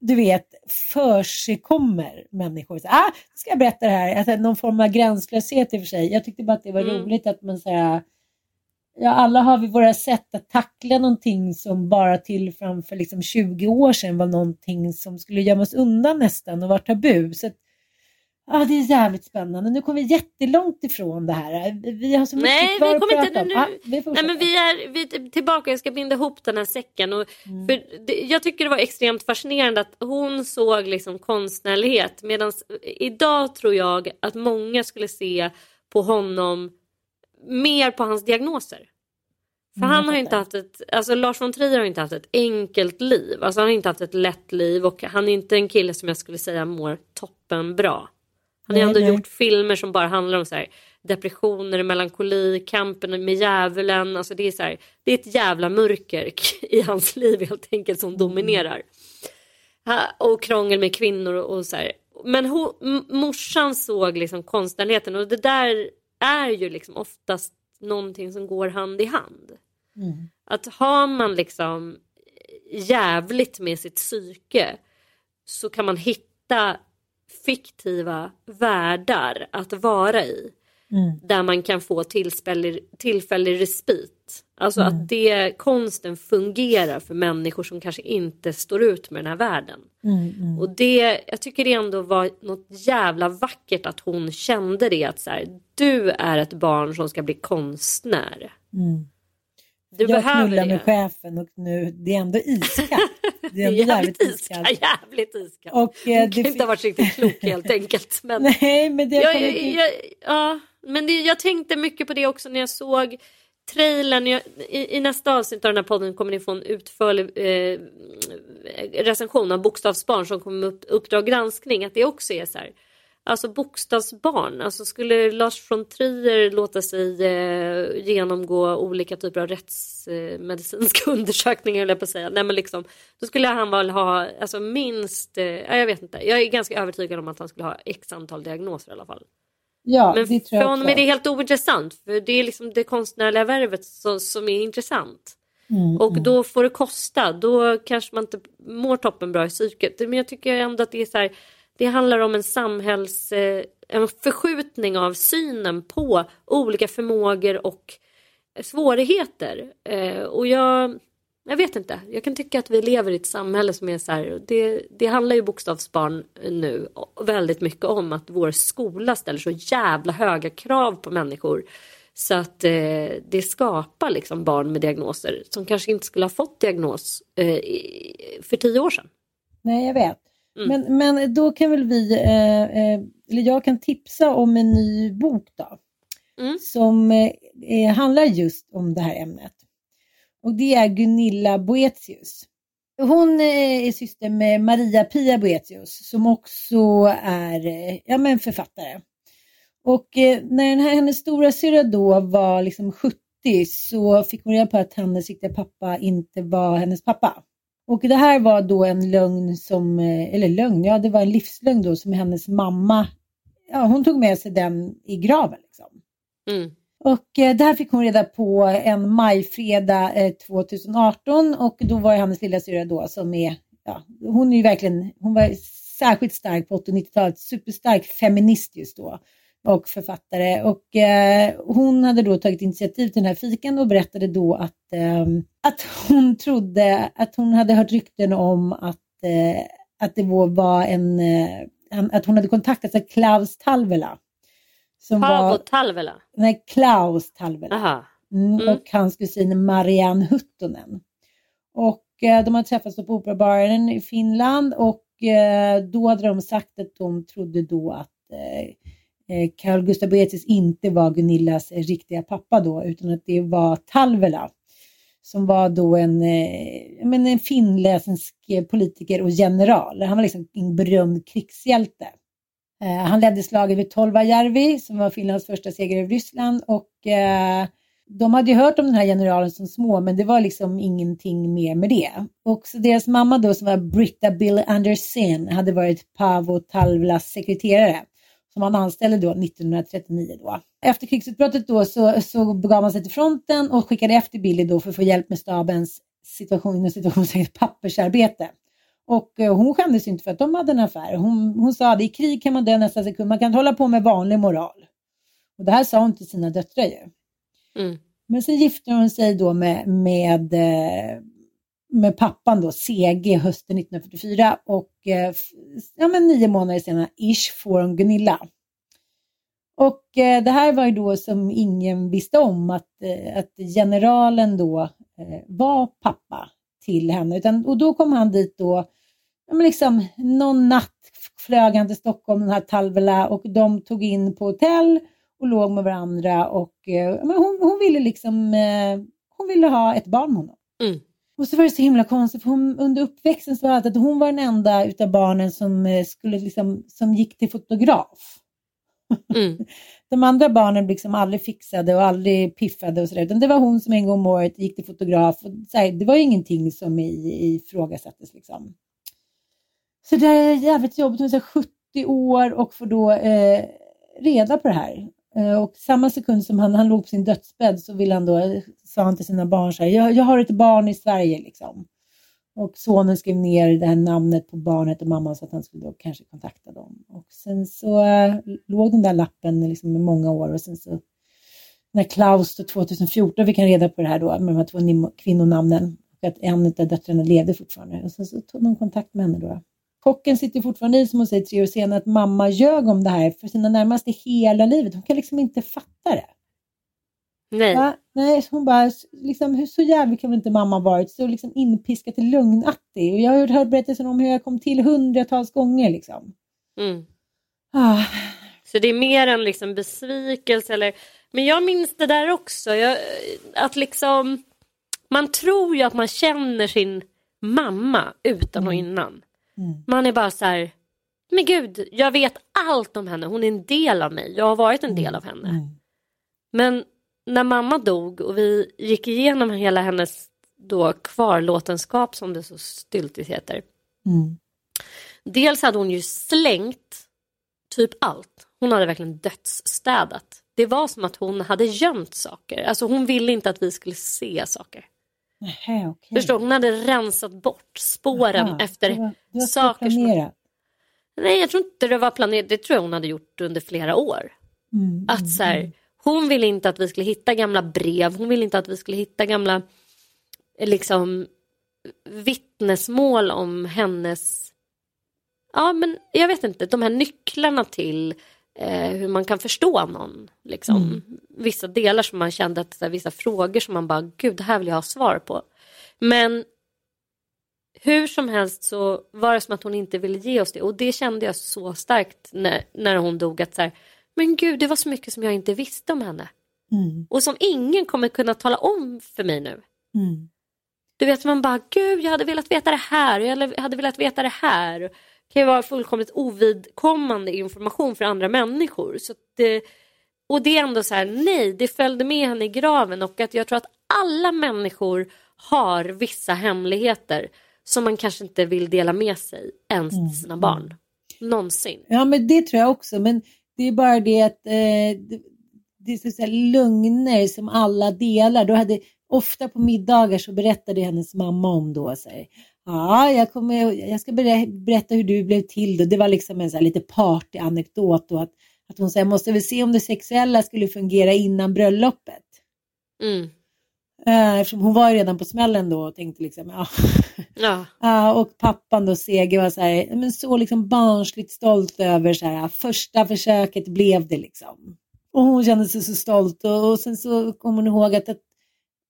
du vet, för sig kommer människor. Så, ah, ska jag berätta det här? Alltså, någon form av gränslöshet i och för sig. Jag tyckte bara att det var Mm. roligt att man säger, ja, alla har vi våra sätt att tackla någonting som bara till framför liksom 20 år sedan var någonting som skulle gömmas undan nästan och var tabu. Så att, Ja, det är jävligt spännande. Nu kommer vi jättelångt ifrån det här. Vi har så mycket Nej, kvar vi att kommer prata inte om. nu. Ja, vi Nej, men vi är, vi är tillbaka, jag ska binda ihop den här säcken. Och, Mm. för det, jag tycker det var extremt fascinerande att hon såg liksom konstnärlighet. Medan idag tror jag att många skulle se på honom mer på hans diagnoser. För Mm, han har inte haft ett, alltså Lars von Trier har inte haft ett enkelt liv. Alltså han har inte haft ett lätt liv och han är inte en kille som jag skulle säga mår toppen bra. Han har ändå nej. gjort filmer som bara handlar om så här, depressioner, melankoli, kampen med djävulen. Alltså det, är så här, det är ett jävla mörker i hans liv helt enkelt som dominerar. Ha- Och krångel med kvinnor och, så här. Men ho, m- morsan såg liksom konstnärligheten och det där är ju liksom oftast någonting som går hand i hand. Mm. Att har man liksom jävligt med sitt psyke så kan man hitta fiktiva världar att vara i. Mm. Där man kan få tillfällig, tillfällig respit. Alltså Mm. att det, konsten fungerar för människor som kanske inte står ut med den här världen. Mm, mm. Och det, jag tycker det ändå var något jävla vackert att hon kände det att så här, du är ett barn som ska bli konstnär. Du jag behöver knullar det. med chefen och nu, det är ändå iskallt. Det Det är ändå jävligt iskallt. iskallt. Jävligt iskallt. Och, eh, Hon kan det inte ha varit riktigt klok helt enkelt. Men, Nej, men det jag, jag, jag, ja, men det, jag tänkte mycket på det också när jag såg trailern. Jag, i, I nästa avsnitt av den här podden kommer ni få en utförlig eh, recension av Bokstavsbarn som kommer upp Uppdrag granskning. Att det också är så här. Alltså bokstavsbarn, alltså skulle Lars von Trier låta sig eh, genomgå olika typer av rättsmedicinska undersökningar, eller på att säga. Nej, men liksom, då skulle han väl ha alltså, minst, eh, ja, jag vet inte, jag är ganska övertygad om att han skulle ha x antal diagnoser i alla fall. Ja, Men det tror för jag honom också. är det helt ointressant, för det är liksom det konstnärliga värvet som, som är intressant. Mm, Och mm. då får det kosta, då kanske man inte mår toppen bra i psyket. Men jag tycker ändå att det är så här, det handlar om en samhälls, eh, en förskjutning av synen på olika förmågor och svårigheter. Eh, och jag, jag vet inte, jag kan tycka att vi lever i ett samhälle som är så här, det, det handlar ju bokstavsbarn nu väldigt mycket om att vår skola ställer så jävla höga krav på människor. Så att eh, det skapar liksom barn med diagnoser som kanske inte skulle ha fått diagnos eh, för tio år sedan. Nej, jag vet. Mm. Men, men då kan väl vi, eh, eh, eller jag kan tipsa om en ny bok då. Mm. Som eh, handlar just om det här ämnet. Och det är Gunilla Boetius. Hon är syster med Maria-Pia Boetius som också är ja, men författare. Och när den här, hennes stora syra då var liksom 70 så fick hon reda på att hennes riktiga pappa inte var hennes pappa. Och det här var då en lögn som, eh, eller lögn, ja det var en livslögn då som hennes mamma, ja hon tog med sig den i graven liksom. Mm. Och eh, det här fick hon reda på en majfredag eh, 2018 och då var det hennes lilla syra då som är, ja, hon är ju verkligen, hon var särskilt stark på 80 och 90-talet, superstark feminist just då och författare och eh, hon hade då tagit initiativ till den här fikan och berättade då att, eh, att hon trodde att hon hade hört rykten om att, eh, att det var en, eh, att hon hade kontaktats av Klaus Talvela. Som Paavo var, Talvela. nej, Klaus Talvela. Mm, Mm. Och hans kusin Marianne Huttunen. Och eh, de har träffats på Operabaren i Finland och eh, då hade de sagt att de trodde då att Eh, Carl Gustaf Boetius inte var Gunillas eh, riktiga pappa då utan att det var Talvela som var då en, eh, men en finländsk politiker och general. Han var liksom en berömd krigshjälte. Han ledde slaget vid Tolvajärvi som var Finlands första seger i Ryssland och de hade ju hört om den här generalen som små men det var liksom ingenting mer med det. Och så deras mamma då som var Britta Bill Andersen hade varit Paavo Talvlas sekreterare som han anställde då 1939 då. Efter krigsutbrottet då så, så begav man sig till fronten och skickade efter Billy då för att få hjälp med stabens situation, inom situationstecken pappersarbete. Och eh, hon skämdes inte för att de hade en affär. Hon, hon sa att i krig kan man dö nästa sekund, man kan inte hålla på med vanlig moral. Och det här sa hon till sina döttrar ju. Mm. Men sen gifte hon sig då med, med eh, med pappan då, CG, hösten 1944 och eh, ja, men nio månader senare, ish, får hon Gunilla. Och eh, det här var ju då som ingen visste om att, eh, att generalen då eh, var pappa till henne. Utan, och då kom han dit då, ja, men liksom, någon natt flög han till Stockholm, den här Talvela, och de tog in på hotell och låg med varandra. Och, eh, men hon, hon ville liksom, eh, hon ville ha ett barn med honom. Mm. Och så var det så himla konstigt, för hon, under uppväxten så var det att hon var den enda utav barnen som, eh, skulle liksom, som gick till fotograf. Mm. De andra barnen liksom aldrig fixade och aldrig piffade och sådär, utan det var hon som en gång om året gick till fotograf. Och så här, det var ingenting som ifrågasattes. Liksom. Så det är jävligt jobbigt, hon är 70 år och får då eh, reda på det här. Eh, och samma sekund som han, han låg på sin dödsbädd så vill han då, eh, sa han till sina barn så här, jag, jag har ett barn i Sverige liksom. Och sonen skrev ner det här namnet på barnet och mamman så att han skulle då kanske kontakta dem. Och sen så äh, låg den där lappen liksom i många år och sen så när Klaus 2014 fick han reda på det här då med de här två kvinnonamnen och att en av döttrarna levde fortfarande. Och sen så tog de kontakt med henne då. Chocken sitter fortfarande i, som hon säger tre år senare, att mamma ljög om det här för sina närmaste hela livet. Hon kan liksom inte fatta det. Nej. Va? Nej, hon bara, liksom, hur så jävlig kan väl inte mamma varit? Så liksom inpiskad till lögnaktig. Och jag har hört berättelser om hur jag kom till hundratals gånger. Liksom. Mm. Ah. Så det är mer en liksom besvikelse eller... Men jag minns det där också. Jag, att liksom... Man tror ju att man känner sin mamma utan och innan. Mm. Man är bara så här... Men gud, jag vet allt om henne. Hon är en del av mig. Jag har varit en del av henne. Mm. Men när mamma dog och vi gick igenom hela hennes då kvarlåtenskap som det så styltigt heter. Mm. Dels hade hon ju slängt typ allt. Hon hade verkligen dödsstädat. Det var som att hon hade gömt saker. Alltså hon ville inte att vi skulle se saker. Nähä, okej. Förstår Hon hade rensat bort spåren Aha, efter det var, det var saker som... Nej, jag tror inte det var planerat. Det tror jag hon hade gjort under flera år. Mm. Att så här, hon ville inte att vi skulle hitta gamla brev. Hon ville inte att vi skulle hitta gamla liksom vittnesmål om hennes... Ja, men jag vet inte. De här nycklarna till eh, hur man kan förstå någon. Liksom. Mm. Vissa delar som man kände att här, vissa frågor som man bara, gud, det här vill jag ha svar på. Men hur som helst så var det som att hon inte ville ge oss det och det kände jag så starkt när, när hon dog att så här, men gud det var så mycket som jag inte visste om henne Mm. och som ingen kommer kunna tala om för mig nu. Mm. Du vet man bara, gud jag hade velat veta det här, jag hade velat veta det här. Kan ju vara fullkomligt ovidkommande information för andra människor. Så det, och det är ändå så här, nej, det följde med henne i graven och att jag tror att alla människor har vissa hemligheter som man kanske inte vill dela med sig ens till sina barn. Någonsin. Ja, men det tror jag också. Men det är bara det att eh, det, är så lögner som alla delar. Då hade, ofta på middagar så berättade hennes mamma om då. Så här, ja, jag, kommer, jag ska berä- berätta hur du blev till. Då. Det var liksom en så här, lite partyanekdot. Och att, att hon säger, jag måste väl se om det sexuella skulle fungera innan bröllopet. Mm. Eh, Eftersom hon var ju redan på smällen då och tänkte liksom, ja. Ja. Ja, och pappan då, Seger, var så, här, men så liksom barnsligt stolt över så här, första försöket blev det liksom. Och hon kände sig så stolt och, och sen så kom hon ihåg att, att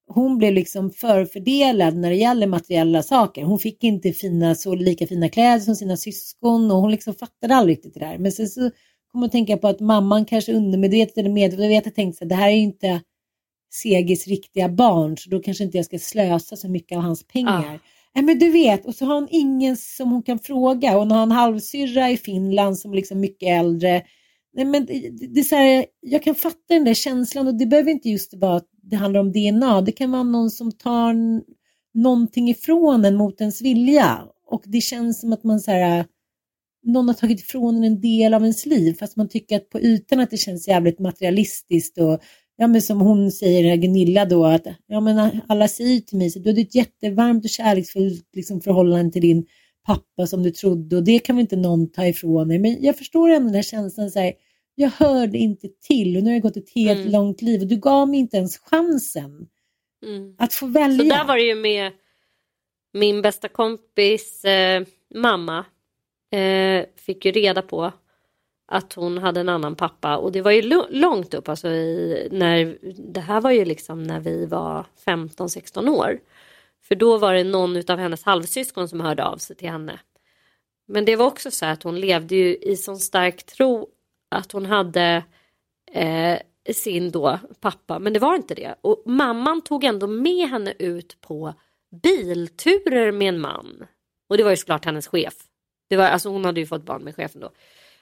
hon blev liksom förfördelad när det gäller materiella saker. Hon fick inte fina, så lika fina kläder som sina syskon och hon liksom fattade aldrig riktigt det där. Men sen så kom hon att tänka på att mamman kanske undermedvetet eller medvetet tänkte att det här är ju inte Segers riktiga barn så då kanske inte jag ska slösa så mycket av hans pengar. Ah. Nej, men du vet, och så har hon ingen som hon kan fråga. Hon har en halvsyrra i Finland som är liksom mycket äldre. Men det, det är så här, jag kan fatta den där känslan och det behöver inte just vara att det handlar om DNA. Det kan vara någon som tar någonting ifrån en mot ens vilja. Och det känns som att man så här, någon har tagit ifrån en en del av ens liv fast man tycker att på ytan att det känns jävligt materialistiskt och ja, men som hon säger, Gunilla då, att ja, men alla säger till mig att du hade ett jättevarmt och kärleksfullt liksom, förhållande till din pappa som du trodde och det kan väl inte någon ta ifrån dig. Men jag förstår ändå den här känslan, så här, jag hörde inte till och nu har jag gått ett helt Mm. långt liv och du gav mig inte ens chansen Mm. att få välja. Så där var det ju med min bästa kompis eh, mamma eh, fick ju reda på att hon hade en annan pappa och det var ju långt upp, alltså i, när, det här var ju liksom när vi var 15-16 år. För då var det någon av hennes halvsyskon som hörde av sig till henne. Men det var också så att hon levde ju i sån stark tro att hon hade eh, sin då pappa, men det var inte det. Och mamman tog ändå med henne ut på bilturer med en man. Och det var ju såklart hennes chef. Det var, alltså hon hade ju fått barn med chefen då.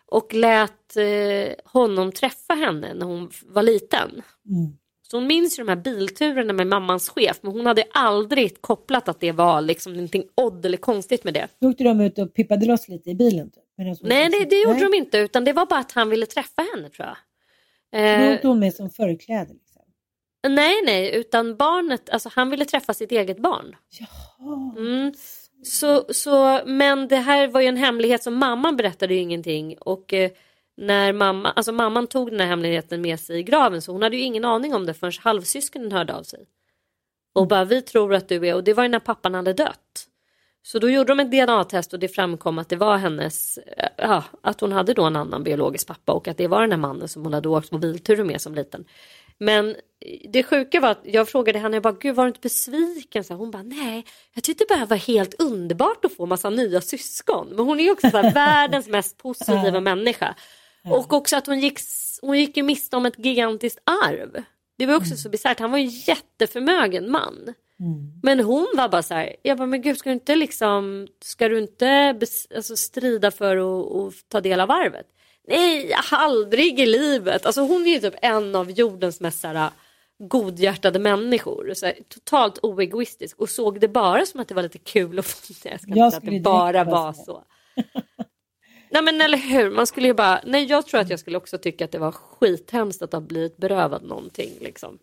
Och lät eh, honom träffa henne när hon var liten. Mm. Så hon minns ju de här bilturerna med mammans chef men hon hade aldrig kopplat att det var liksom någonting odd eller konstigt med det. Då åkte de ut och pippade loss lite i bilen? Typ, Nej det, det gjorde Nej. de inte utan det var bara att han ville träffa henne tror jag. Eh, Då åkte hon med som förkläde? Liksom. Nej nej utan barnet, alltså han ville träffa sitt eget barn. Jaha. Mm. Så, så, men det här var ju en hemlighet som mamman berättade ju ingenting och eh, när mamma, alltså mamman tog den här hemligheten med sig i graven så hon hade ju ingen aning om det förrän halvsyskonen hörde av sig. Och bara vi tror att du är, och det var ju när pappan hade dött. Så då gjorde de ett DNA-test och det framkom att det var hennes, eh, ja, att hon hade då en annan biologisk pappa och att det var den här mannen som hon hade åkt mobilturer med som liten. Men det sjuka var att jag frågade henne, jag bara, gud var du inte besviken? Så hon bara, nej, jag tyckte bara det var helt underbart att få massa nya syskon. Men hon är också så här, världens mest positiva människa. Och också att hon gick, hon gick ju miste om ett gigantiskt arv. Det var också mm. så bisarrt, han var ju jätteförmögen man. Mm. Men hon var bara så här, jag bara, men gud ska du inte liksom, ska du inte alltså, strida för att ta del av arvet? Nej, aldrig i livet. Alltså hon är ju typ en av jordens mest så här, godhjärtade människor. Så här, totalt oegoistisk och såg det bara som att det var lite kul att få det. Jag ska jag inte att det bara var så. nej men eller hur, man skulle ju bara, nej jag tror att jag skulle också tycka att det var skithemskt att ha blivit berövad någonting liksom.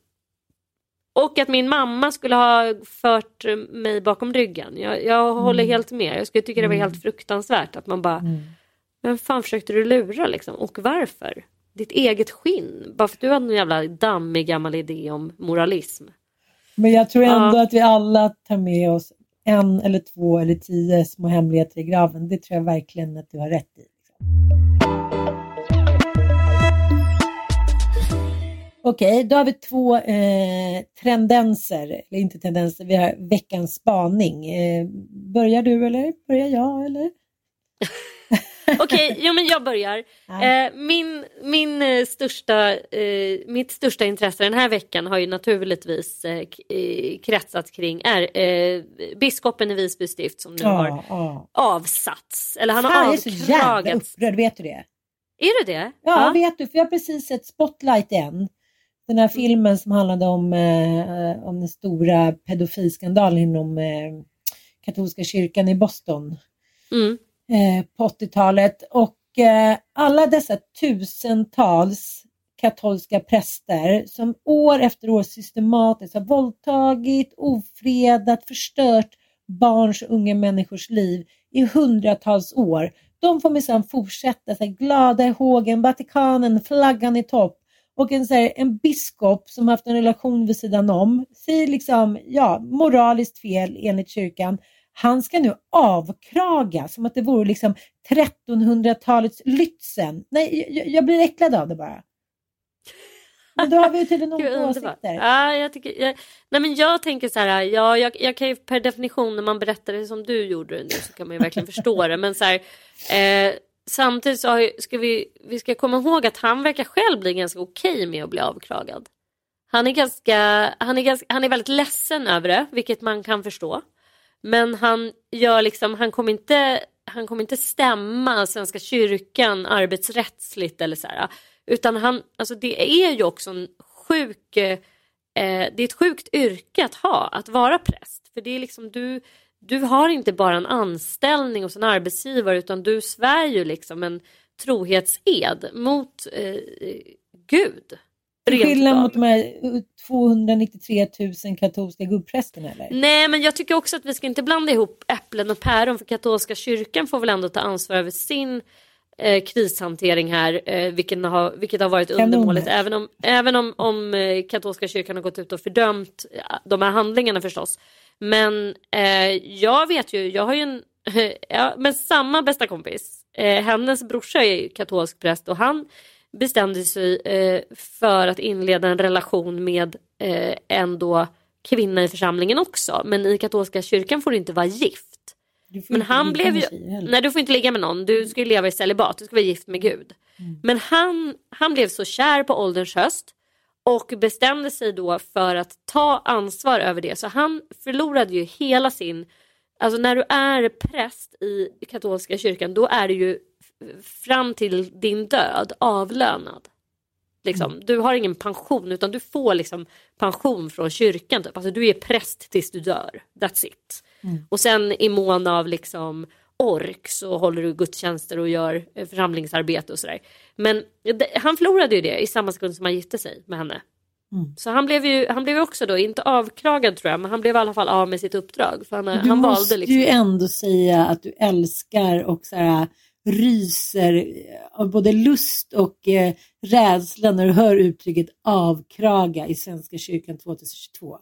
Och att min mamma skulle ha fört mig bakom ryggen. Jag, jag mm. håller helt med. Jag skulle tycka det var helt mm. fruktansvärt att man bara, mm. men fan försökte du lura liksom? Och varför? Ditt eget skinn, bara för att du hade en jävla dammig gammal idé om moralism. Men jag tror ändå ja. att vi alla tar med oss en eller två eller tio små hemligheter i graven. Det tror jag verkligen att du har rätt i. Liksom. Okej, okay, då har vi två eh, tendenser, eller inte tendenser, vi har veckans spaning. Eh, börjar du eller börjar jag eller? Okej, okay, jo men jag börjar. Eh, min, min eh, största, eh, mitt största intresse den här veckan har ju naturligtvis kretsat kring är biskopen i Visby stift som nu oh, har oh. avsatts. Eller han har avkragats. Jag är så jävla upprörd, vet du det? Är du det? Ja, ja, vet du, för jag har precis sett Spotlight igen. Den här filmen som handlade om, eh, om den stora pedofilskandalen inom eh, katolska kyrkan i Boston. Mm eh, på 80-talet och eh, alla dessa tusentals katolska präster som år efter år systematiskt har våldtagit, ofredat, förstört barns och unga människors liv i hundratals år. De får minsann fortsätta så här, glada i hågen, Vatikanen, flaggan i topp och en, så här, en biskop som haft en relation vid sidan om, säger liksom, ja, moraliskt fel enligt kyrkan, han ska nu avkraga som att det vore liksom 1300-talets Lützen. Nej, jag, jag, blir äcklad av det bara. Men då har vi ju tydligen olika åsikter. Ja, jag, tycker, jag, nej men jag tänker så här, ja, jag, jag kan ju per definition när man berättar det som du gjorde nu så kan man ju verkligen förstå det. Men så här, eh, samtidigt så har, ska vi, vi ska komma ihåg att han verkar själv bli ganska okej med att bli avkragad. Han är, ganska, han, är ganska, han är väldigt ledsen över det, vilket man kan förstå. Men han gör liksom, han kommer inte, han kommer inte stämma Svenska kyrkan arbetsrättsligt eller så här. Utan han, alltså det är ju också en sjuk, eh, det är ett sjukt yrke att ha, att vara präst. För det är liksom du, du har inte bara en anställning hos en arbetsgivare utan du svär ju liksom en trohetsed mot eh, Gud. Skillnad mot de här 293 000 katolska gubbprästerna eller? Nej men jag tycker också att vi ska inte blanda ihop äpplen och päron för katolska kyrkan får väl ändå ta ansvar över sin eh, krishantering här, eh, vilket, har, vilket har varit undermåligt. Även om, även om, om eh, katolska kyrkan har gått ut och fördömt eh, de här handlingarna förstås. Men eh, jag vet ju, jag har ju en, ja, men samma bästa kompis, eh, hennes brorsa är ju katolsk präst och han bestämde sig eh, för att inleda en relation med eh, en då kvinna i församlingen också. Men i katolska kyrkan får du inte vara gift. Men han blev ju, nej du får inte ligga med någon, du ska ju leva i celibat, du ska vara gift med Gud. Men han, han blev så kär på ålderns höst och bestämde sig då för att ta ansvar över det. Så han förlorade ju hela sin, alltså när du är präst i katolska kyrkan då är du ju fram till din död avlönad. Liksom. Du har ingen pension utan du får liksom pension från kyrkan. Typ. Alltså, du är präst tills du dör. That's it. Och sen i mån av liksom ork så håller du gudstjänster och gör eh, församlingsarbete och sådär. Men han förlorade ju det i samma sekund som han gifte sig med henne. Så han blev ju han blev också då, inte avkragad tror jag, men han blev i alla fall av med sitt uppdrag. För han, Du han måste valde liksom. ju ändå säga att du älskar och så här, ryser av både lust och eh, rädsla när du hör uttrycket avkraga i Svenska kyrkan 2022.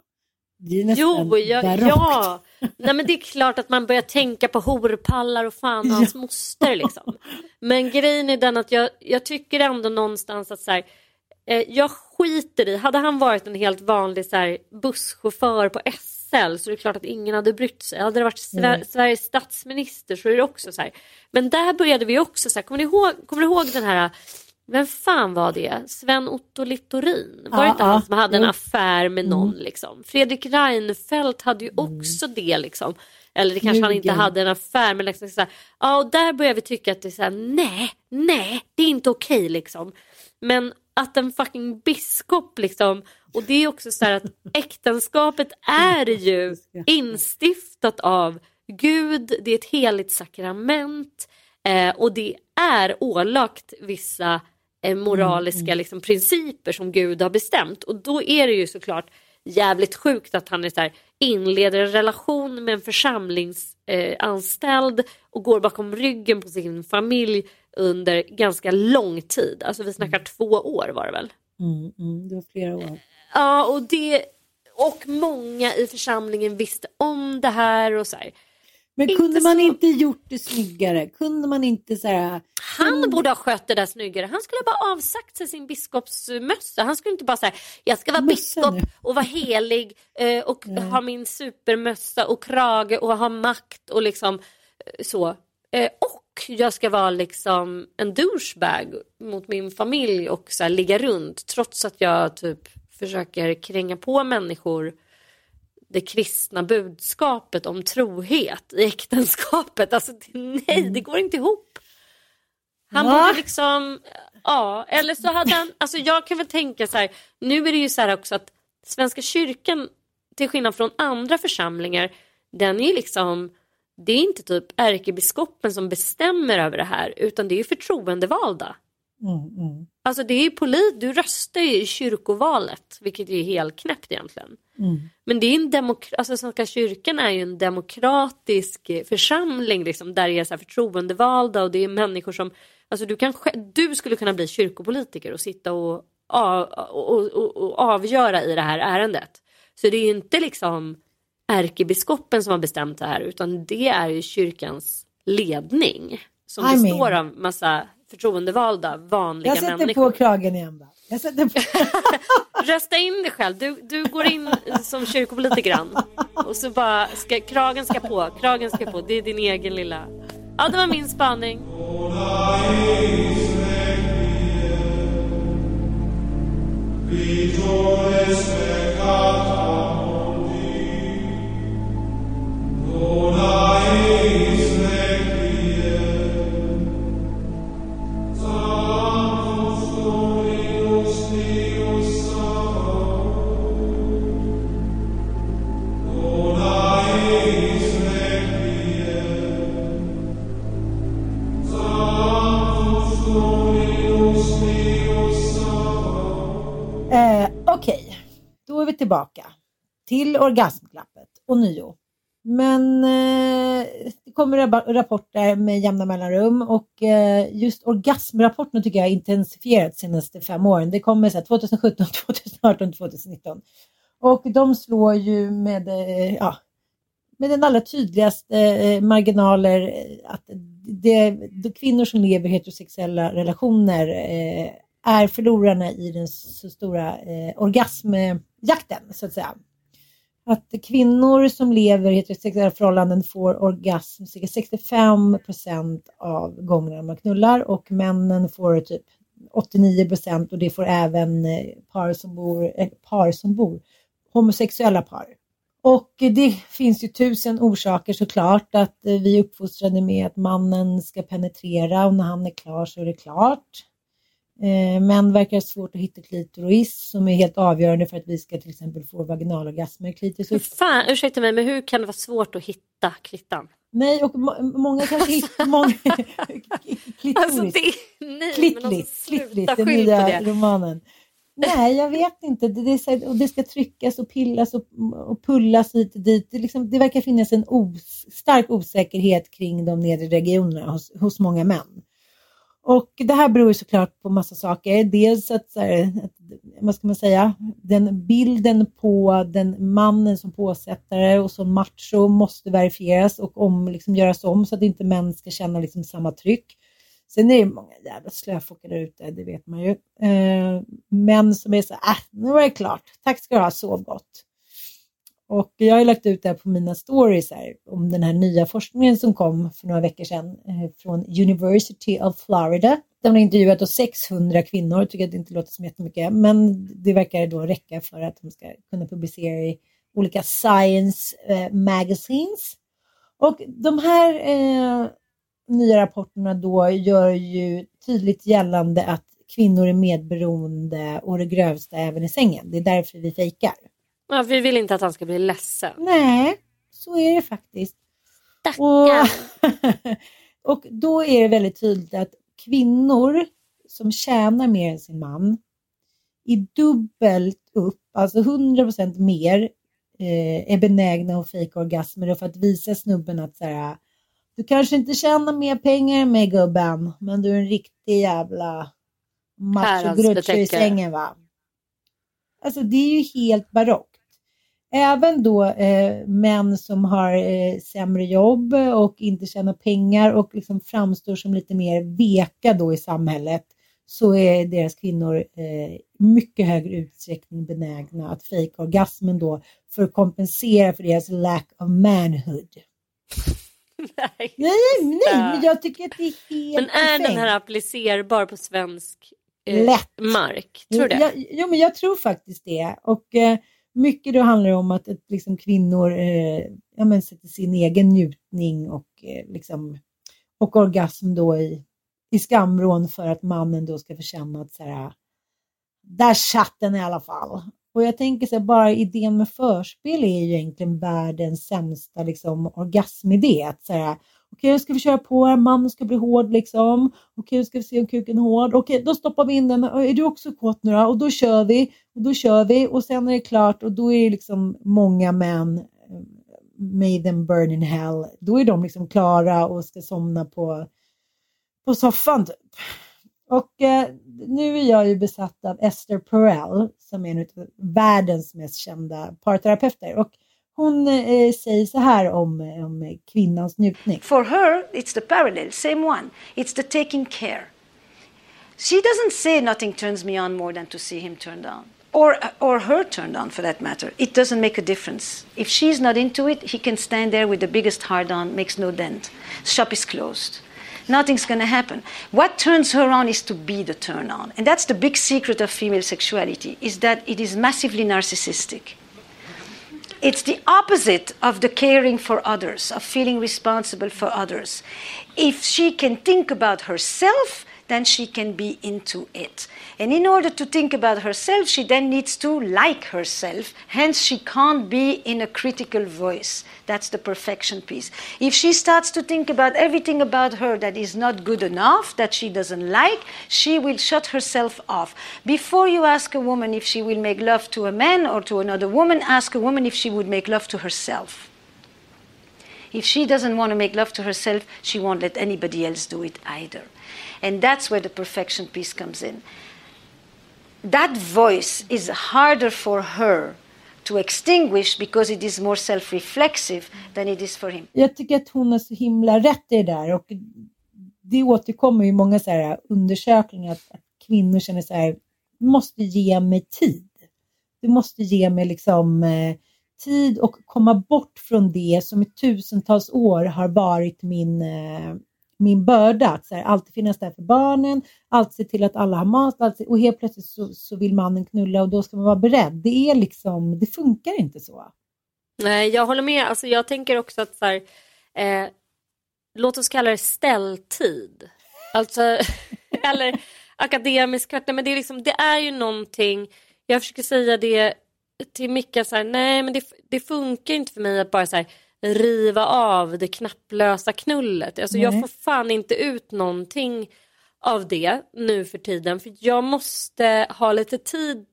Det är nästan Jo, ja, barockt. ja. Nej, men det är klart att man börjar tänka på horpallar och fan och hans moster. Liksom. Men grejen är den att jag, jag tycker ändå någonstans att så här, eh, jag skiter i, hade han varit en helt vanlig så här, busschaufför på SL så är det klart att ingen hade brytt sig. Hade det varit Sve- Sveriges statsminister så är det också så här. Men där började vi också så här, kommer ni ihåg, kommer ni ihåg den här vem fan var det? Sven-Otto Littorin? Var det inte han som hade en affär med någon? Liksom? Fredrik Reinfeldt hade ju också det. Liksom. Eller det kanske han inte Ljugen. hade en affär. Men liksom så ja, och där börjar vi tycka att det är så här, nej, nej, det är inte okej liksom. Men att en fucking biskop liksom, och det är också så här att äktenskapet är ju instiftat av Gud, det är ett heligt sakrament eh, och det är ålagt vissa eh, moraliska liksom, principer som Gud har bestämt och då är det ju såklart jävligt sjukt att han är så här, inleder en relation med en församlingsanställd eh, och går bakom ryggen på sin familj under ganska lång tid. Alltså vi snackar två år var det väl? Mm, mm, det var flera år. Ja, och det och många i församlingen visste om det här och så här. Men Inte kunde man så- inte gjort det snyggare? Kunde man inte så här... Han borde ha skött det där snyggare. Han skulle bara avsagt sig sin biskopsmössa. Han skulle inte bara säga jag ska vara Mössa biskop nu. och vara helig eh, och ha min supermössa och krage och ha makt och liksom eh, så. Eh, och jag ska vara liksom en douchebag mot min familj och så här, ligga runt trots att jag typ försöker kränga på människor det kristna budskapet om trohet i äktenskapet. Alltså nej, det går inte ihop. Han Va? borde liksom, ja, eller så hade han, alltså jag kan väl tänka så här, nu är det ju så här också att Svenska kyrkan, till skillnad från andra församlingar, den är ju liksom, det är inte typ ärkebiskopen som bestämmer över det här, utan det är ju förtroendevalda. Mm, mm, Alltså det är polit, du röstar ju i kyrkovalet, vilket är helt knäppt egentligen. mm. Men det är en demokra- alltså Svenska kyrkan är ju en demokratisk eh, församling liksom, där det är så här förtroendevalda och det är människor som, alltså du, kan, du skulle kunna bli kyrkopolitiker och sitta och, a- och, och, och avgöra i det här ärendet. Så det är ju inte liksom ärkebiskopen som har bestämt det här utan det är ju kyrkans ledning som I mean. består av massa förtroendevalda vanliga Jag sätter människor. på kragen igen. Va? Jag sätter på... Rösta in dig själv. Du, du går in som kyrkopolitiker Ann. Och så bara, ska, kragen ska på, kragen ska på. Det är din egen lilla... Ja, det var min spaning. Eh, Okej, då är vi tillbaka till orgasmklappet och nio. Men eh, det kommer rapporter med jämna mellanrum och eh, just orgasmrapporterna tycker jag har intensifierats de senaste fem åren. Det kommer så här, 2017, 2018, 2019. Och de slår ju med, eh, ja, med den allra tydligaste eh, marginaler eh, att det, det kvinnor som lever i heterosexuella relationer eh, är förlorarna i den så stora eh, orgasmjakten så att säga. Att kvinnor som lever i heterosexuella förhållanden får orgasm cirka 65 procent av gångerna man knullar och männen får typ 89 procent och det får även eh, par som bor, eh, par som bor homosexuella par. Och det finns ju tusen orsaker såklart att eh, vi är uppfostrade med att mannen ska penetrera och när han är klar så är det klart. Eh, Män verkar ha svårt att hitta klitoris som är helt avgörande för att vi ska till exempel få vaginalorgasmer. Klitoris Hur fan, ursäkta mig, men hur kan det vara svårt att hitta klittan? Nej, och må många kanske hittar många... klitoris. Alltså det, nej, men alltså, Klittlis, den nya det. romanen. Nej, jag vet inte. Det, det, är så här, och det ska tryckas och pillas och, och pullas hit och dit. Det, liksom, det verkar finnas en os, stark osäkerhet kring de nedre regionerna hos, hos många män. Och det här beror ju såklart på massa saker. Dels att, så här, att, vad ska man säga, den bilden på den mannen som påsättare och som macho måste verifieras och om, liksom, göras om så att inte män ska känna liksom, samma tryck. Sen är det många jävla slöfockar där ute, det vet man ju. Eh, män som är så här, äh, nu var det klart, tack ska du ha, sov gott. Och jag har lagt ut det här på mina stories här, om den här nya forskningen som kom för några veckor sedan eh, från University of Florida. De har intervjuat 600 kvinnor, tycker att det inte låter som jättemycket, men det verkar då räcka för att de ska kunna publicera i olika science eh, magazines. Och de här eh, nya rapporterna då gör ju tydligt gällande att kvinnor är medberoende och det grövsta även i sängen. Det är därför vi fejkar. Ja, vi vill inte att han ska bli ledsen. Nej, så är det faktiskt. Stackarn. Och, och då är det väldigt tydligt att kvinnor som tjänar mer än sin man är dubbelt upp, alltså 100% mer eh, är benägna att fejka orgasmer för att visa snubben att så här, du kanske inte tjänar mer pengar än mig gubben, men du är en riktig jävla Herrans macho-grutcho i sängen va. Alltså det är ju helt barockt. Även då eh, män som har eh, sämre jobb och inte tjänar pengar och liksom framstår som lite mer veka då i samhället så är deras kvinnor eh, mycket högre utsträckning benägna att fejka orgasmen då för att kompensera för deras lack of manhood. Nej. Nej, nej, men jag tycker att det är helt Men är den befängt. här applicerbar på svensk eh, Lätt. mark? Tror du det? Ja, men jag tror faktiskt det. Och eh, mycket då handlar det om att, att liksom, kvinnor eh, ja, men, sätter sin egen njutning och, eh, liksom, och orgasm då i, i skamvrån för att mannen då ska få känna att så här, där satt den i alla fall. Och jag tänker så här, bara idén med förspel är ju egentligen världens sämsta liksom, orgasmidé. Att så här, okej, nu ska vi köra på här, mannen ska bli hård liksom. Okej, nu ska vi se om kuken är hård. Okej, då stoppar vi in den. Är du också kåt nu då? Och då kör vi. Och då kör vi och sen är det klart och då är det liksom många män eh, Made May them burn in hell. Då är de liksom klara och ska somna på, på soffan typ. Och eh, nu är jag ju besatt av Esther Perel som är en av världens mest kända parterapeuter. Och hon eh, säger så här om, om kvinnans njutning. For her, it's the parallel, same one. It's the taking care. She doesn't say nothing turns me on more than to see him turned on. Or, or her turned on for that matter. It doesn't make a difference. If she's not into it, he can stand there with the biggest hard on, makes no dent. Shop is closed. Nothing's going to happen. What turns her on is to be the turn on. And that's the big secret of female sexuality, is that it is massively narcissistic. It's the opposite of the caring for others, of feeling responsible for others. If she can think about herself, then she can be into it. And in order to think about herself, she then needs to like herself. Hence, she can't be in a critical voice. That's the perfection piece. If she starts to think about everything about her that is not good enough, that she doesn't like, she will shut herself off. Before you ask a woman if she will make love to a man or to another woman, ask a woman if she would make love to herself. If she doesn't want to make love to herself, she won't let anybody else do it either. And that's where the perfection piece comes in. That voice is harder for her to extinguish because it is more self-reflexive than it is for him. Jag tycker att hon har så himla rätt i det där och det återkommer i många så här undersökningar att kvinnor känner så här, du måste ge mig tid. Du måste ge mig liksom eh, tid och komma bort från det som i tusentals år har varit min, eh, min börda. Att så här, alltid finnas där för barnen, alltid se till att alla har mat alltid, och helt plötsligt så, så vill mannen knulla och då ska man vara beredd. Det är liksom, det funkar inte så. Nej, jag håller med. Alltså, jag tänker också att så här, eh, låt oss kalla det ställtid. Alltså, eller akademisk kvart. Men det är, liksom, det är ju någonting, jag försöker säga det till Micka, så här, nej men det, det funkar inte för mig att bara så här, riva av det knapplösa knullet. Alltså, jag får fan inte ut någonting av det nu för tiden. För jag måste ha lite tid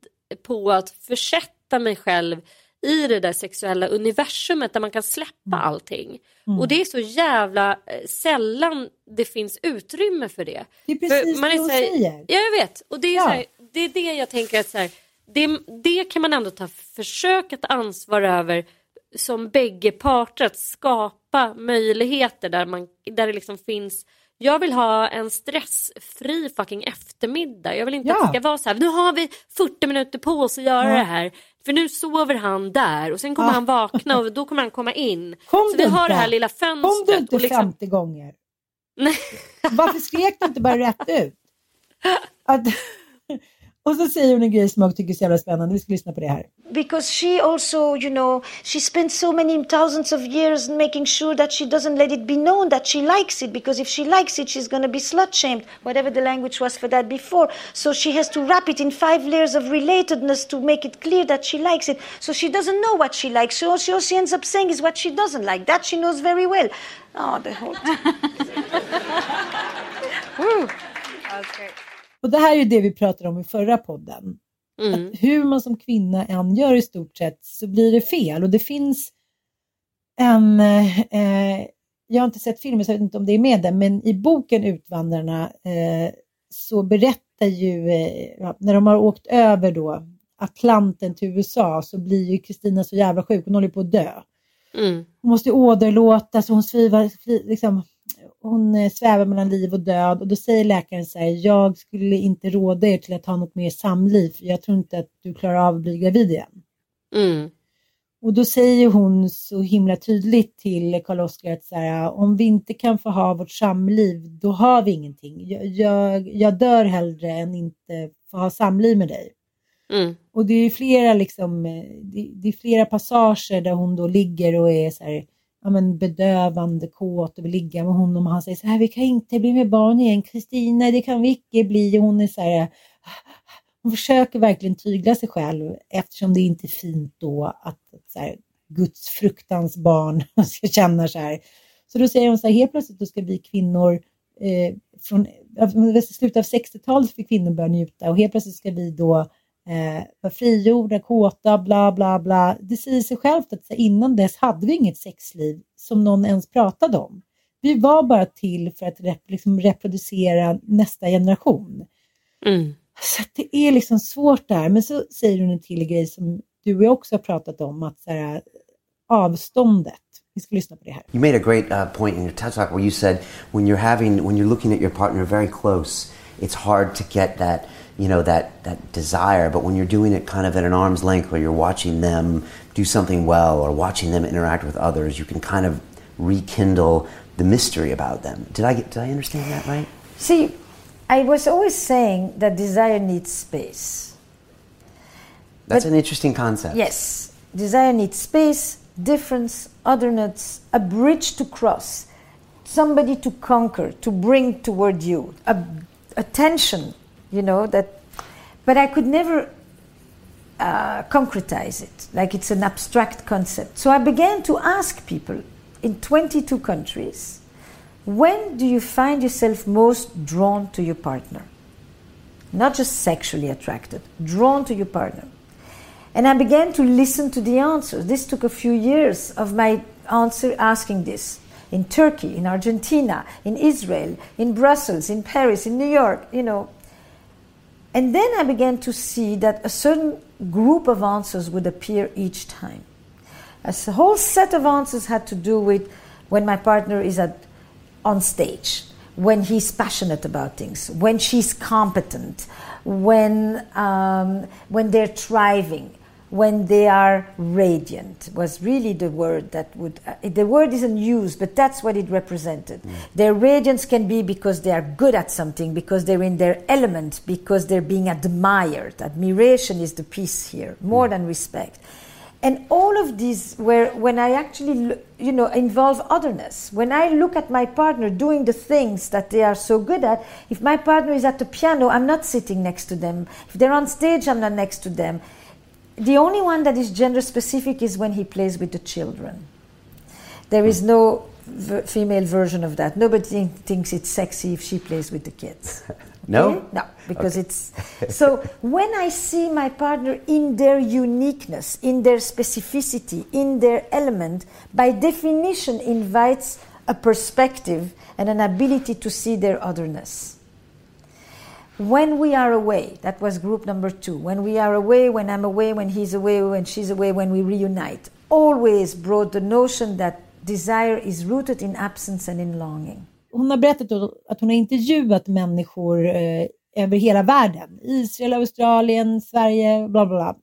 på att försätta mig själv i det där sexuella universumet där man kan släppa Mm. allting. Och det är så jävla eh, sällan det finns utrymme för det. Det är precis för man det är hon så här, säger. Ja, jag vet. Och det är, Ja. här, det är det jag tänker att så här, det, det kan man ändå ta försök att ansvar över som bägge parter att skapa möjligheter där, man, där det liksom finns jag vill ha en stressfri fucking eftermiddag. Jag vill inte Ja. att det ska vara så här, nu har vi 40 minuter på oss att göra Ja. det här. För nu sover han där och sen kommer Ja. han vakna och då kommer han komma in. Kom så vi har inte? det här lilla fönstret. Kom du inte och liksom, 50 gånger? Nej. Varför skrek du inte bara rätt ut? Att, och så säger hon en grej som jag tycker är så jävla spännande. Vi ska lyssna på det här. Because she also, you know, she spent so many thousands of years making sure that she doesn't let it be known that she likes it. Because if she likes it, she's going to be slut shamed, whatever the language was for that before. So she has to wrap it in five layers of relatedness to make it clear that she likes it. So she doesn't know what she likes. So all she, all she ends up saying is what she doesn't like. That she knows very well. Oh, the whole. Woo. Okay. Och det här är ju det vi pratade om i förra podden. Mm. Att hur man som kvinna än gör i stort sett så blir det fel. Och det finns en, eh, jag har inte sett filmen så jag vet inte om det är med den, men i boken Utvandrarna eh, så berättar ju, eh, när de har åkt över då Atlanten till USA så blir ju Kristina så jävla sjuk, hon håller på att dö. Mm. Hon måste ju åderlåta så hon svivar, liksom, hon eh, svävar mellan liv och död och då säger läkaren så här, jag skulle inte råda er till att ha något mer samliv, för jag tror inte att du klarar av att bli gravid igen. Mm. Och då säger hon så himla tydligt till Karl-Oskar att så här, om vi inte kan få ha vårt samliv, då har vi ingenting. Jag, jag, jag dör hellre än inte få ha samliv med dig. Mm. Och det är flera liksom, eh, det, det är flera passager där hon då ligger och är så här, ja men bedövande kåt och vill ligga med honom och han säger så här, vi kan inte bli med barn igen, Kristina, det kan vi icke bli. Och hon är så här, hon försöker verkligen tygla sig själv eftersom det inte är fint då att, så här, Guds fruktans barn ska känna så här. Så då säger hon så här, helt plötsligt då ska vi kvinnor eh, från slutet av 60-talet fick kvinnor börja njuta och helt plötsligt ska vi då eh, vara frigjorda, kåta, bla bla bla. Det säger sig självt att innan dess hade vi inget sexliv som någon ens pratade om. Vi var bara till för att rep, liksom, reproducera nästa generation. Mm. Så det är liksom svårt där. Men så säger hon en till grej som du och jag också har pratat om, att så här, avståndet. Vi ska lyssna på det här. You made a great uh, point in your TED talk where you said when you're having when you're looking at your partner very close, it's hard to get that you know that that desire. But when you're doing it kind of at an arm's length, where you're watching them do something well or watching them interact with others, you can kind of rekindle the mystery about them. Did I get? Did I understand that right? See, I was always saying that desire needs space. That's But- an interesting concept. Yes, desire needs space, difference, otherness, a bridge to cross, somebody to conquer, to bring toward you, a, a tension, you know, that. But I could never uh, concretize it, like it's an abstract concept. So I began to ask people in 22 countries when do you find yourself most drawn to your partner? Not just sexually attracted, drawn to your partner. And I began to listen to the answers. This took a few years of my answer asking this in Turkey, in Argentina, in Israel, in Brussels, in Paris, in New York, you know. And then I began to see that a certain group of answers would appear each time. A whole set of answers had to do with when my partner is at, on stage, when he's passionate about things, when she's competent, when, um, when they're thriving, when they are radiant was really the word that would uh, the word isn't used but that's what it represented. Mm. their radiance can be because they are good at something because they're in their element because they're being admired. Admiration is the piece here more mm. than respect. And all of these where when i actually you know involve otherness. When i look at my partner doing the things that they are so good at if my partner is at the piano i'm not sitting next to them. If they're on stage i'm not next to them the only one that is gender specific is when he plays with the children. There is no v- female version of that. Nobody th- thinks it's sexy if she plays with the kids. No? No, because Okay. it's. So when I see my partner in their uniqueness, in their specificity, in their element, by definition invites a perspective and an ability to see their otherness. When we are away, that was group number two. When we are away, when I'm away, when he's away, when she's away, when we reunite, always brought the notion that desire is rooted in absence and in longing. Hon har berättat att hon har intervjuat människor eh, över hela världen. Israel, Australien, Sverige, bla bla bla.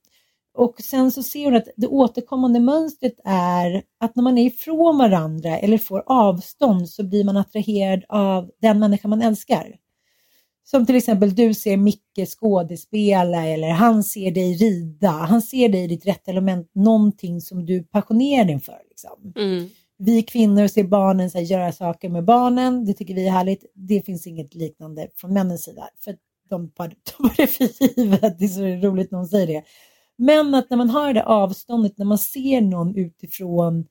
Och sen så ser hon att det återkommande mönstret är att när man är ifrån varandra eller får avstånd så blir man attraherad av den människa man älskar. Som till exempel du ser Micke skådespela eller han ser dig rida. Han ser dig i ditt rätta element, någonting som du passionerar dig för. Liksom. Mm. Vi kvinnor ser barnen så här, göra saker med barnen. Det tycker vi är härligt. Det finns inget liknande från männens sida. För de tar tar det för givet. Det är så roligt när hon säger det. Men att när man har det avståndet, när man ser någon utifrån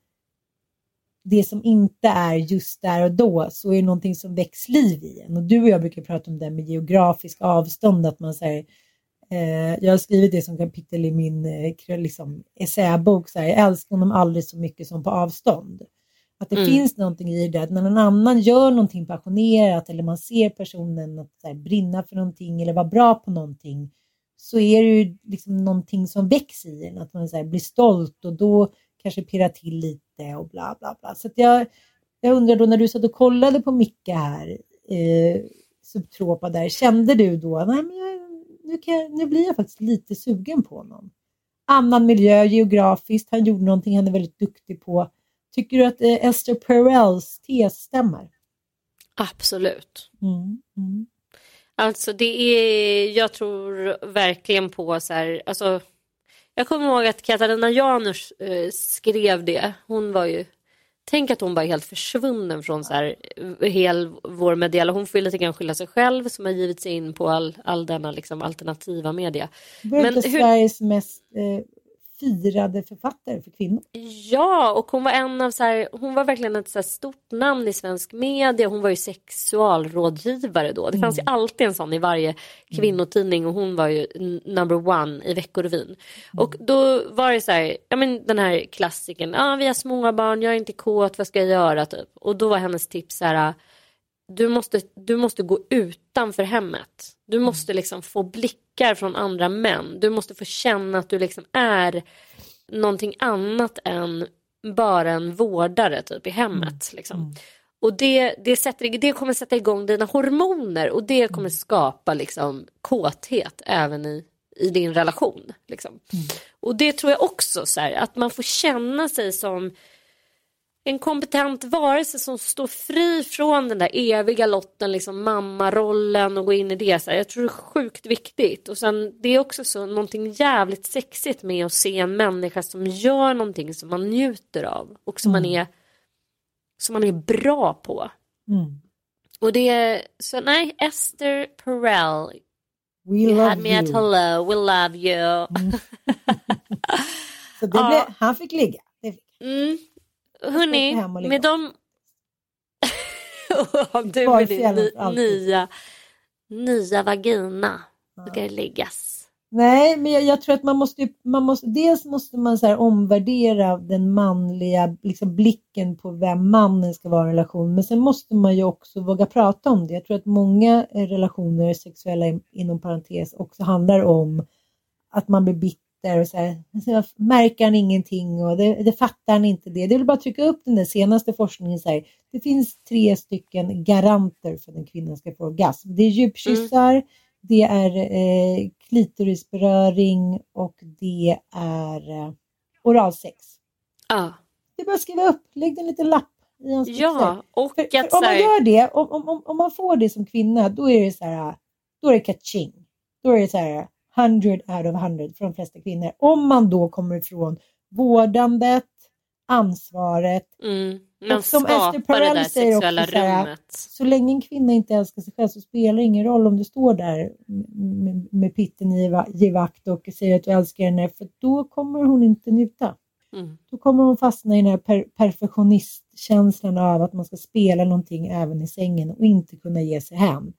det som inte är just där och då så är det någonting som väcks liv i en. Och du och jag brukar prata om det med geografisk avstånd, att man säger eh, jag har skrivit det som kapitel i min eh, liksom, essäbok, så här, jag älskar honom aldrig så mycket som på avstånd. Att det Mm. finns någonting i det, att när någon annan gör någonting passionerat eller man ser personen att, här, brinna för någonting eller vara bra på någonting så är det ju liksom någonting som växer i en, att man här, blir stolt och då kanske pirrar till lite och bla bla bla. Så jag, jag undrar då när du satt och kollade på Micke här, eh, Subtropa där, kände du då, nej men jag, nu, kan jag, nu blir jag faktiskt lite sugen på honom. Annan miljö geografiskt, han gjorde någonting han är väldigt duktig på. Tycker du att eh, Esther Perels tes stämmer? Absolut. Mm, mm. Alltså det är, jag tror verkligen på så här, alltså jag kommer ihåg att Katarina Janouch eh, skrev det. Hon var ju, tänk att hon var helt försvunnen från så här, eh, hel vår mediala, hon får ju lite grann skylla sig själv som har givit sig in på all, all denna liksom alternativa media. Var Men inte hur- Sveriges mest eh, firade författare för kvinnor? Ja, och hon var en av så här, hon var verkligen ett så stort namn i svensk media. Hon var ju sexualrådgivare då. Det fanns ju alltid en sån i varje kvinnotidning och hon var ju number one i Veckorevyn. Och då var det så här, ja men den här klassikern, ja ah, vi har små barn, jag är inte kåt, vad ska jag göra typ? Och då var hennes tips så här, du måste, du måste gå utanför hemmet. Du måste liksom få blickar från andra män. Du måste få känna att du liksom är någonting annat än bara en vårdare typ i hemmet. Liksom. Och det, det, sätter, det kommer sätta igång dina hormoner och det kommer skapa liksom, kåthet även i, i din relation. Liksom. Och det tror jag också, så här, att man får känna sig som en kompetent varelse som står fri från den där eviga lotten, liksom mammarollen och gå in i det. Så här. Jag tror det är sjukt viktigt. Och sen det är också så någonting jävligt sexigt med att se en människa som gör någonting som man njuter av och som, man, är, som man är bra på. Mm. Och det är, så nej, Esther Perel. We you love had me at you. hello, we love you. Så det blev, han fick ligga. Det fick. Hörni, med de... du med din alltid. nya, nya vagina. Då ska det liggas. Nej, men jag, jag, tror att man måste, man måste, dels måste man så omvärdera den manliga liksom blicken på vem mannen ska vara i en relation, men sen måste man ju också våga prata om det. Jag tror att många relationer, sexuella inom parentes, också handlar om att man blir bitter och så här, så märker han ingenting och det, det fattar han inte det. Det vill bara trycka upp den där senaste forskningen så här, det finns tre stycken garanter för att en kvinna ska få orgasm. Det är djupkyssar, mm det är eh, klitorisberöring och det är eh, oralsex. Ja. Det är bara att skriva upp, lägg en liten lapp i ansiktet. Ja, och för, för om man gör det, om, om, om man får det som kvinna, då är det så här, då är det kaching. Då är det så här 100 out of 100 för de flesta kvinnor. Om man då kommer ifrån vårdandet, ansvaret. Mm. Man och som Esther Perel säger också, så, här, så länge en kvinna inte älskar sig själv så spelar det ingen roll om du står där med, med pitten i givakt och säger att du älskar henne för då kommer hon inte njuta. Mm. Då kommer hon fastna i den här per perfektionistkänslan av att man ska spela någonting även i sängen och inte kunna ge sig hem.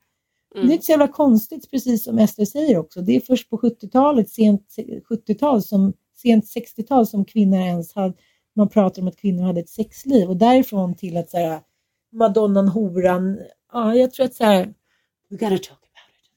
Mm. Det är mm. inte så jävla konstigt, precis som Ester säger också. Det är först på 70-talet, sent 70-tal, som, sent 60-tal som kvinnor ens hade man pratar om att kvinnor hade ett sexliv och därifrån till att så här, madonnan, horan, ja, jag tror att så här, we gotta talk about it.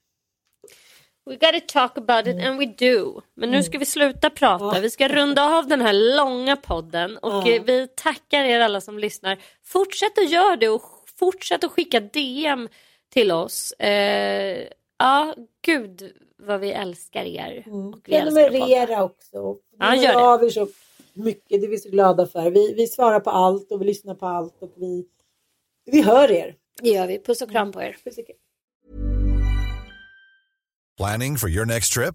We gotta talk about it and we do. Men nu mm. ska vi sluta prata. Vi ska runda av den här långa podden och ja. vi tackar er alla som lyssnar. Fortsätt att göra det och fortsätt att skicka DM till oss. Eh, ja, gud vad vi älskar er. Mm. Prenumerera också. Ja, gör det mycket, det är vi så glada för. Vi, vi svarar på allt och vi lyssnar på allt och vi, vi hör er. Det gör vi. Puss och kram på er. Puss och kram. Planning for your next trip?